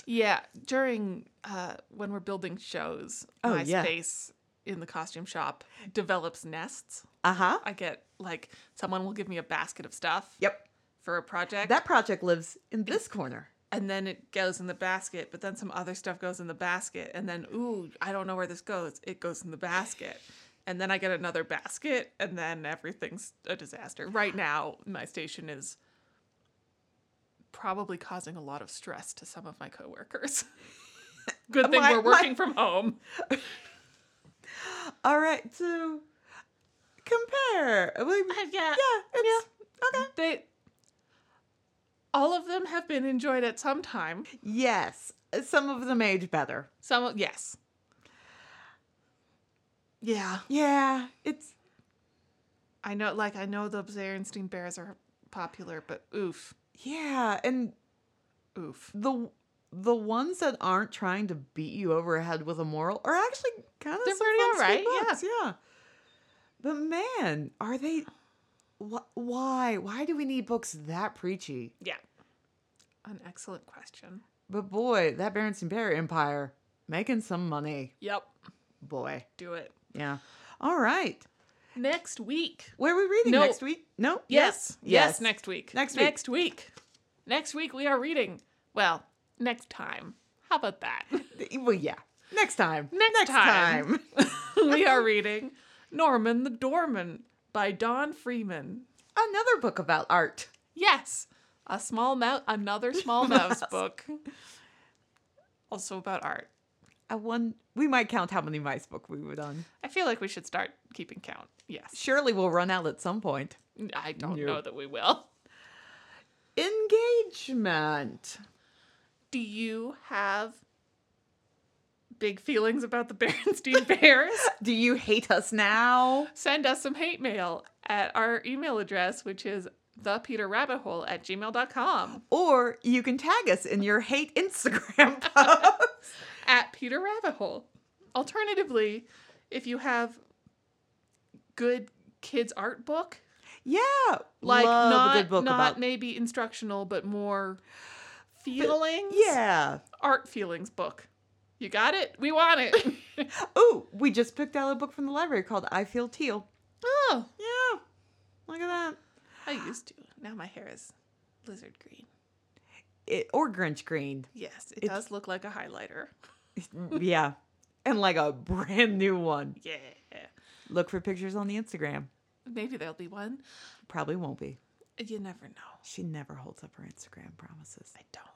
Yeah, during uh, when we're building shows, Oh, my yeah. space in the costume shop develops nests. Uh huh. I get like someone will give me a basket of stuff Yep. for a project. That project lives in this corner. and then it goes in the basket, but then some other stuff goes in the basket, and then ooh, I don't know where this goes. It goes in the basket. And then I get another basket, and then everything's a disaster. Right now, my station is probably causing a lot of stress to some of my coworkers. Good thing My- we're my- working from home. All right, so compare. Like, yeah. yeah, it's, okay. They All of them have been enjoyed at some time. Yes, some of them age better. Some, yes. Yeah, Yeah, it's I know. Like I know the Berenstain Bears are popular, but oof, yeah, and oof. the the ones that aren't trying to beat you over the head with a moral are actually kind of They're some pretty fun, sweet alright, books, yeah. But man, are they? Wh- why? Why do we need books that preachy? Yeah, an excellent question. But boy, that Berenstain Bear Empire making some money. Yep, Boy, do it yeah. All right, next week. where are we reading No. next week? No. Yes. yes, next week. Next week. Next week. Next week we are reading. Well, next time. How about that? Well, yeah. Next time. Next time. time. we are reading Norman the Doorman by Don Freeman. Another book about art. Yes, a small mouse, another small mouse book. Also about art. I one. We might count how many mice book we were done. I feel like we should start keeping count. Yes. Surely we'll run out at some point. I don't Nope. know that we will. Engagement. Do you have big feelings about the Berenstain Bears? Do you hate us now? Send us some hate mail at our email address, which is thepeterrabbithole at gmail.com. Or you can tag us in your hate Instagram post. at Peter Rabbit Hole. Alternatively, if you have good kids art book, yeah. like not a good book not about. maybe instructional, but more feelings, Yeah. art feelings book. You got it. We want it. Oh, we just picked out a book from the library called I Feel Teal. oh, Yeah. Look at that. I used to. Now my hair is lizard green. It, or Grinch Green. Yes, it It's- does look like a highlighter. yeah. And like a brand new one. Yeah. Look for pictures on the Instagram. Maybe there'll be one. Probably won't be. You never know. She never holds up her Instagram promises. I don't.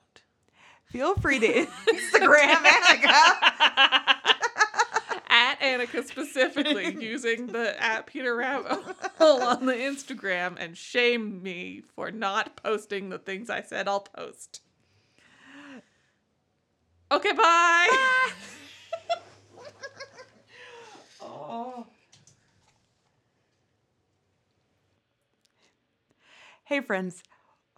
Feel free to Instagram Annika. at Annika specifically using the at Peter Rabbit on the Instagram and shame me for not posting the things I said I'll post. Okay, bye. Hey, friends.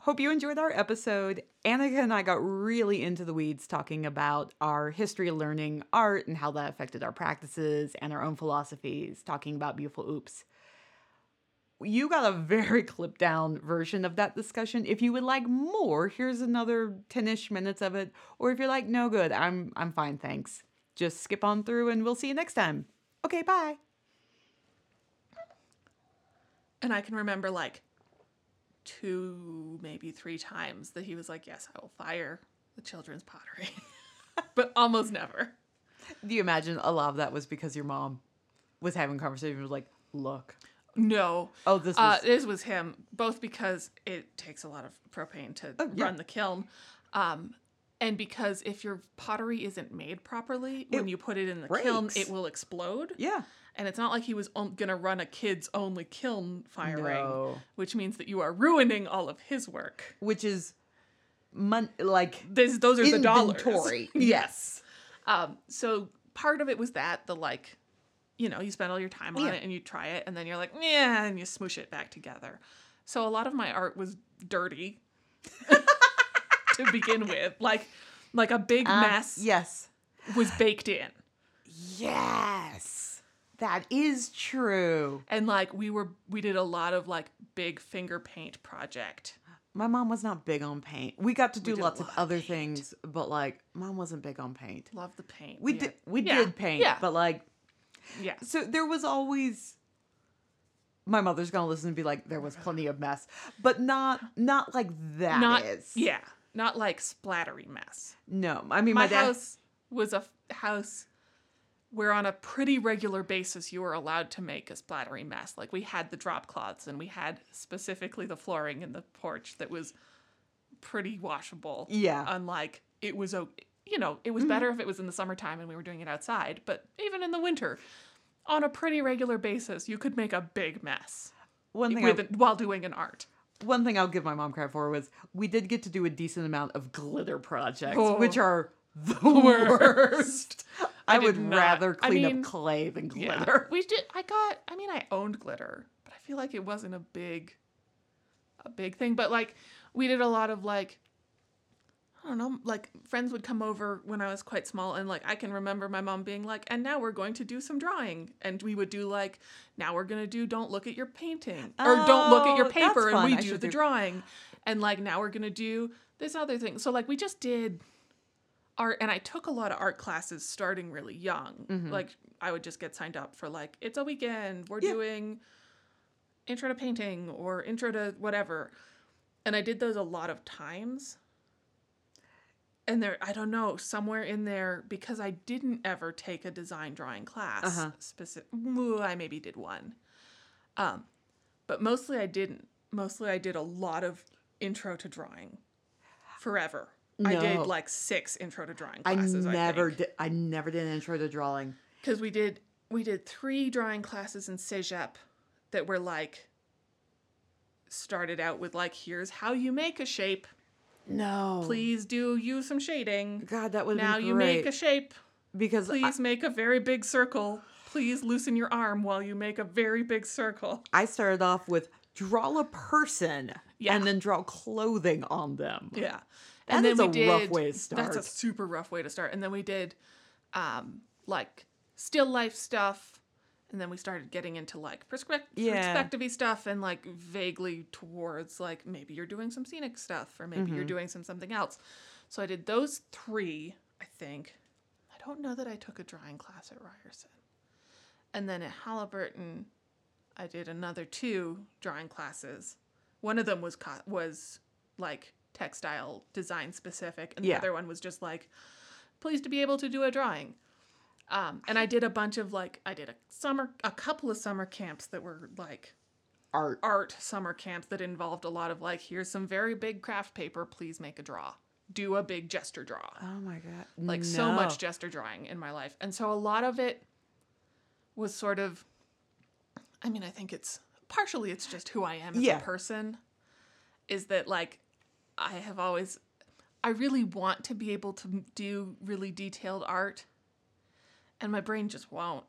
Hope you enjoyed our episode. Annika and I got really into the weeds talking about our history learning art and how that affected our practices and our own philosophies, talking about beautiful oops. You got a very clipped down version of that discussion. If you would like more, here's another 10ish minutes of it. Or if you're like, no good, I'm I'm fine, thanks. Just skip on through and we'll see you next time. Okay, bye. And I can remember like two, maybe three times that he was like, Yes, I will fire the children's pottery. but almost never. Do you imagine a lot of that was because your mom was having conversations was like, look, No. oh, this Uh, was this was him, both because it takes a lot of propane to Oh, yeah. run the kiln, um, and because if your pottery isn't made properly, when you put it in the kiln, it will explode. yeah. And it's not like he was on- gonna run a kids only kiln firing, No. which means that you are ruining all of his work. Which is mon- like This, those are the dollars. inventory. yes. Um, so part of it was that the like, you know, you spend all your time on Yeah. it and you try it, and then you're like, yeah, and you smoosh it back together. So a lot of my art was dirty to begin with, like, like a big Uh, mess Yes. was baked in, Yes. That is true. and like we were, we did a lot of like big finger paint project. My mom was not big on paint. We got to do lots of other paint. things, but like mom wasn't big on paint. Love the paint. We had- did we yeah, did paint, Yeah, but like yeah. so there was always my mother's gonna listen and be like, there was plenty of mess. But not not like that is. Not yeah, not like splattery mess. No. I mean my, my, dad house was a f- house where on a pretty regular basis you were allowed to make a splattery mess like we had the drop cloths and we had specifically the flooring in the porch that was pretty washable Yeah. unlike it was o- you know it was mm-hmm. better if it was in the summertime and we were doing it outside but even in the winter on a pretty regular basis you could make a big mess one thing with it, while doing an art one thing I'll give my mom credit for was we did get to do a decent amount of glitter projects, Oh. which are the Worst. I, I would rather I clean mean, up clay than Yeah. glitter. We did. I got. I mean, I owned glitter, but I feel like it wasn't a big, a big thing. But like, we did a lot of like. I don't know. Like friends would come over when I was quite small, and like I can remember my mom being like, "And now we're going to do some drawing," and we would do like, "Now we're gonna do don't look at your painting or don't look at oh, your Oh, paper," and we I do the do- drawing, and like now we're gonna do this other thing. So like we just did art and I took a lot of art classes starting really young. Like I would just get signed up for like it's a weekend, we're Yeah. doing intro to painting or intro to whatever. And I did those a lot of times. And there I don't know, somewhere in there because I didn't ever take a design drawing class Uh-huh. specific I maybe did one. Um but mostly I didn't. Mostly I did a lot of intro to drawing forever. I did like six intro to drawing classes. I never did. I never did an intro to drawing. because we did we did three drawing classes in Cégep that were like started out with like here's how you make a shape. No, Please do use some shading. God, that would Now you make a shape. because I, Please make a very big circle. Please loosen your arm while you make a very big circle. I started off with draw a person Yeah. and then draw clothing on them. Yeah. That and then is we a did rough way to That's a super rough way to start. And then we did um like still life stuff. And then we started getting into like perspective Yeah. perspective stuff and like vaguely towards like maybe you're doing some scenic stuff or maybe Mm-hmm. you're doing some something else. So I did those three, I think. I don't know that I took a drawing class at Ryerson. And then at Haliburton, I did another two drawing classes. One of them was co- was like textile design specific, and the Yeah. other one was just like pleased to be able to do a drawing. Um, and I did a bunch of like I did a summer, a couple of summer camps that were like Art. art summer camps that involved a lot of like here's some very big craft paper, please make a draw, do a big gesture draw Oh my god! like so much gesture drawing in my life. And so a lot of it was sort of I mean, I think it's partially it's just who I am as Yeah. a person is that like I have always I really want to be able to do really detailed art and my brain just won't.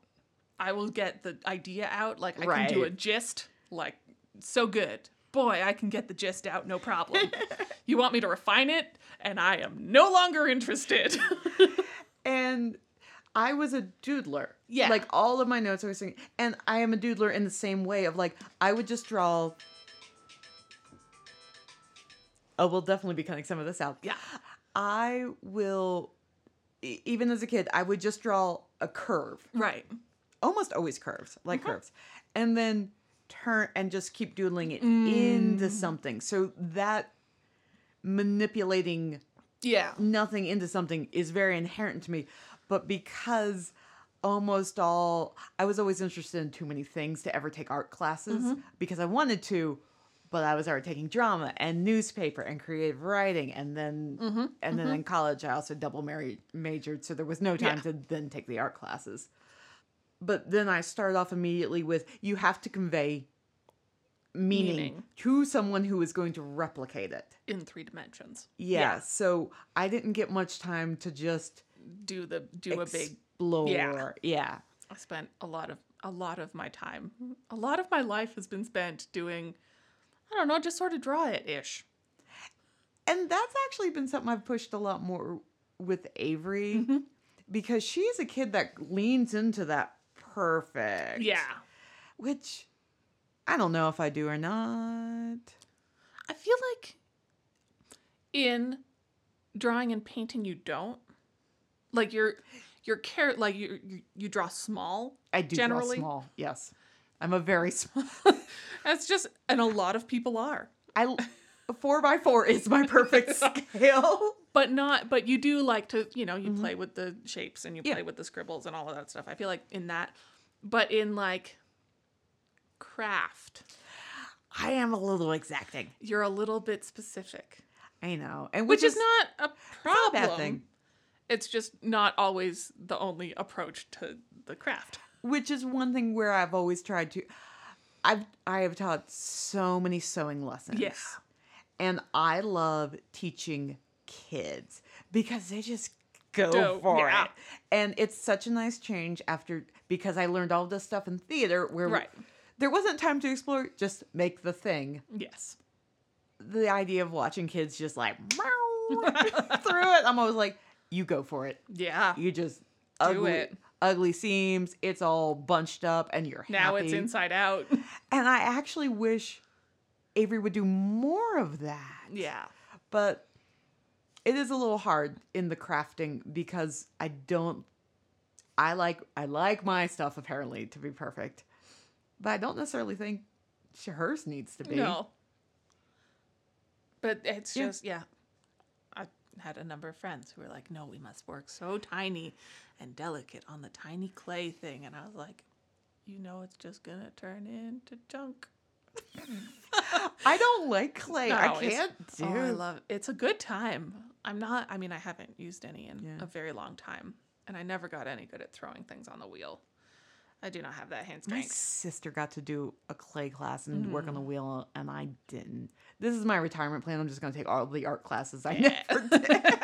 I will get the idea out like I can do a gist like so good. Boy, I can get the gist out no problem. you want me to refine it and I am no longer interested. and I was a doodler. Yeah. Like all of my notes I was saying, and I am a doodler in the same way of like I would just draw. Oh, we'll definitely be cutting some of this out. yeah. I will, e- even as a kid, I would just draw a curve, Right. almost always curves, like Uh-huh. curves, and then turn and just keep doodling it Mm. into something. So that manipulating Yeah. nothing into something is very inherent to me. But because almost all, I was always interested in too many things to ever take art classes Mm-hmm. because I wanted to, but I was already taking drama and newspaper and creative writing. And then, Mm-hmm. and then in college, I also double married, majored. So there was no time Yeah. to then take the art classes. But then I started off immediately with you have to convey meaning, Meaning. to someone who is going to replicate it. In three dimensions. Yeah, so I didn't get much time to just Do the do a big explore. yeah. yeah. I spent a lot of a lot of my time. A lot of my life has been spent doing I don't know, just sort of draw it ish. And that's actually been something I've pushed a lot more with Avery Mm-hmm. because she's a kid that leans into that perfect. Yeah. Which I don't know if I do or not. I feel like in drawing and painting you don't. Like you're you're care like you you, you draw small. I do Generally? draw small. Yes. I'm a very small. That's just and a lot of people are. I four by four is my perfect scale. But not but you do like to, you know, you mm-hmm. play with the shapes and you Yeah. play with the scribbles and all of that stuff. I feel like in that but in like craft, I am a little exacting. you're a little bit specific. I know. And Which is not a not problem. a bad thing. It's just not always the only approach to the craft. Which is one thing where I've always tried to. I've I have taught so many sewing lessons. Yeah. And I love teaching kids because they just go Go, for yeah. it. And it's such a nice change after because I learned all this stuff in theater where Right. there wasn't time to explore, just make the thing. Yes. The idea of watching kids just like through it, I'm always like, you go for it. Yeah. You just ugly, it. Ugly seams. It's all bunched up, and you're Now it's inside out. And I actually wish Avery would do more of that. yeah. But it is a little hard in the crafting because I don't. I like I like my stuff apparently to be perfect, but I don't necessarily think hers needs to be. No. But it's Yeah. just yeah. I had a number of friends who were like, "No, we must work so tiny and delicate on the tiny clay thing," and I was like, "You know, it's just gonna turn into junk." I don't like clay. I No, it's- can't do. Oh, I love it. It's a good time. I'm not. I mean, I haven't used any in Yeah. a very long time, and I never got any good at throwing things on the wheel. I do not have that hand My sister got to do a clay class and work on Mm. the wheel, and I didn't. This is my retirement plan. I'm just going to take all the art classes I Yeah. never did.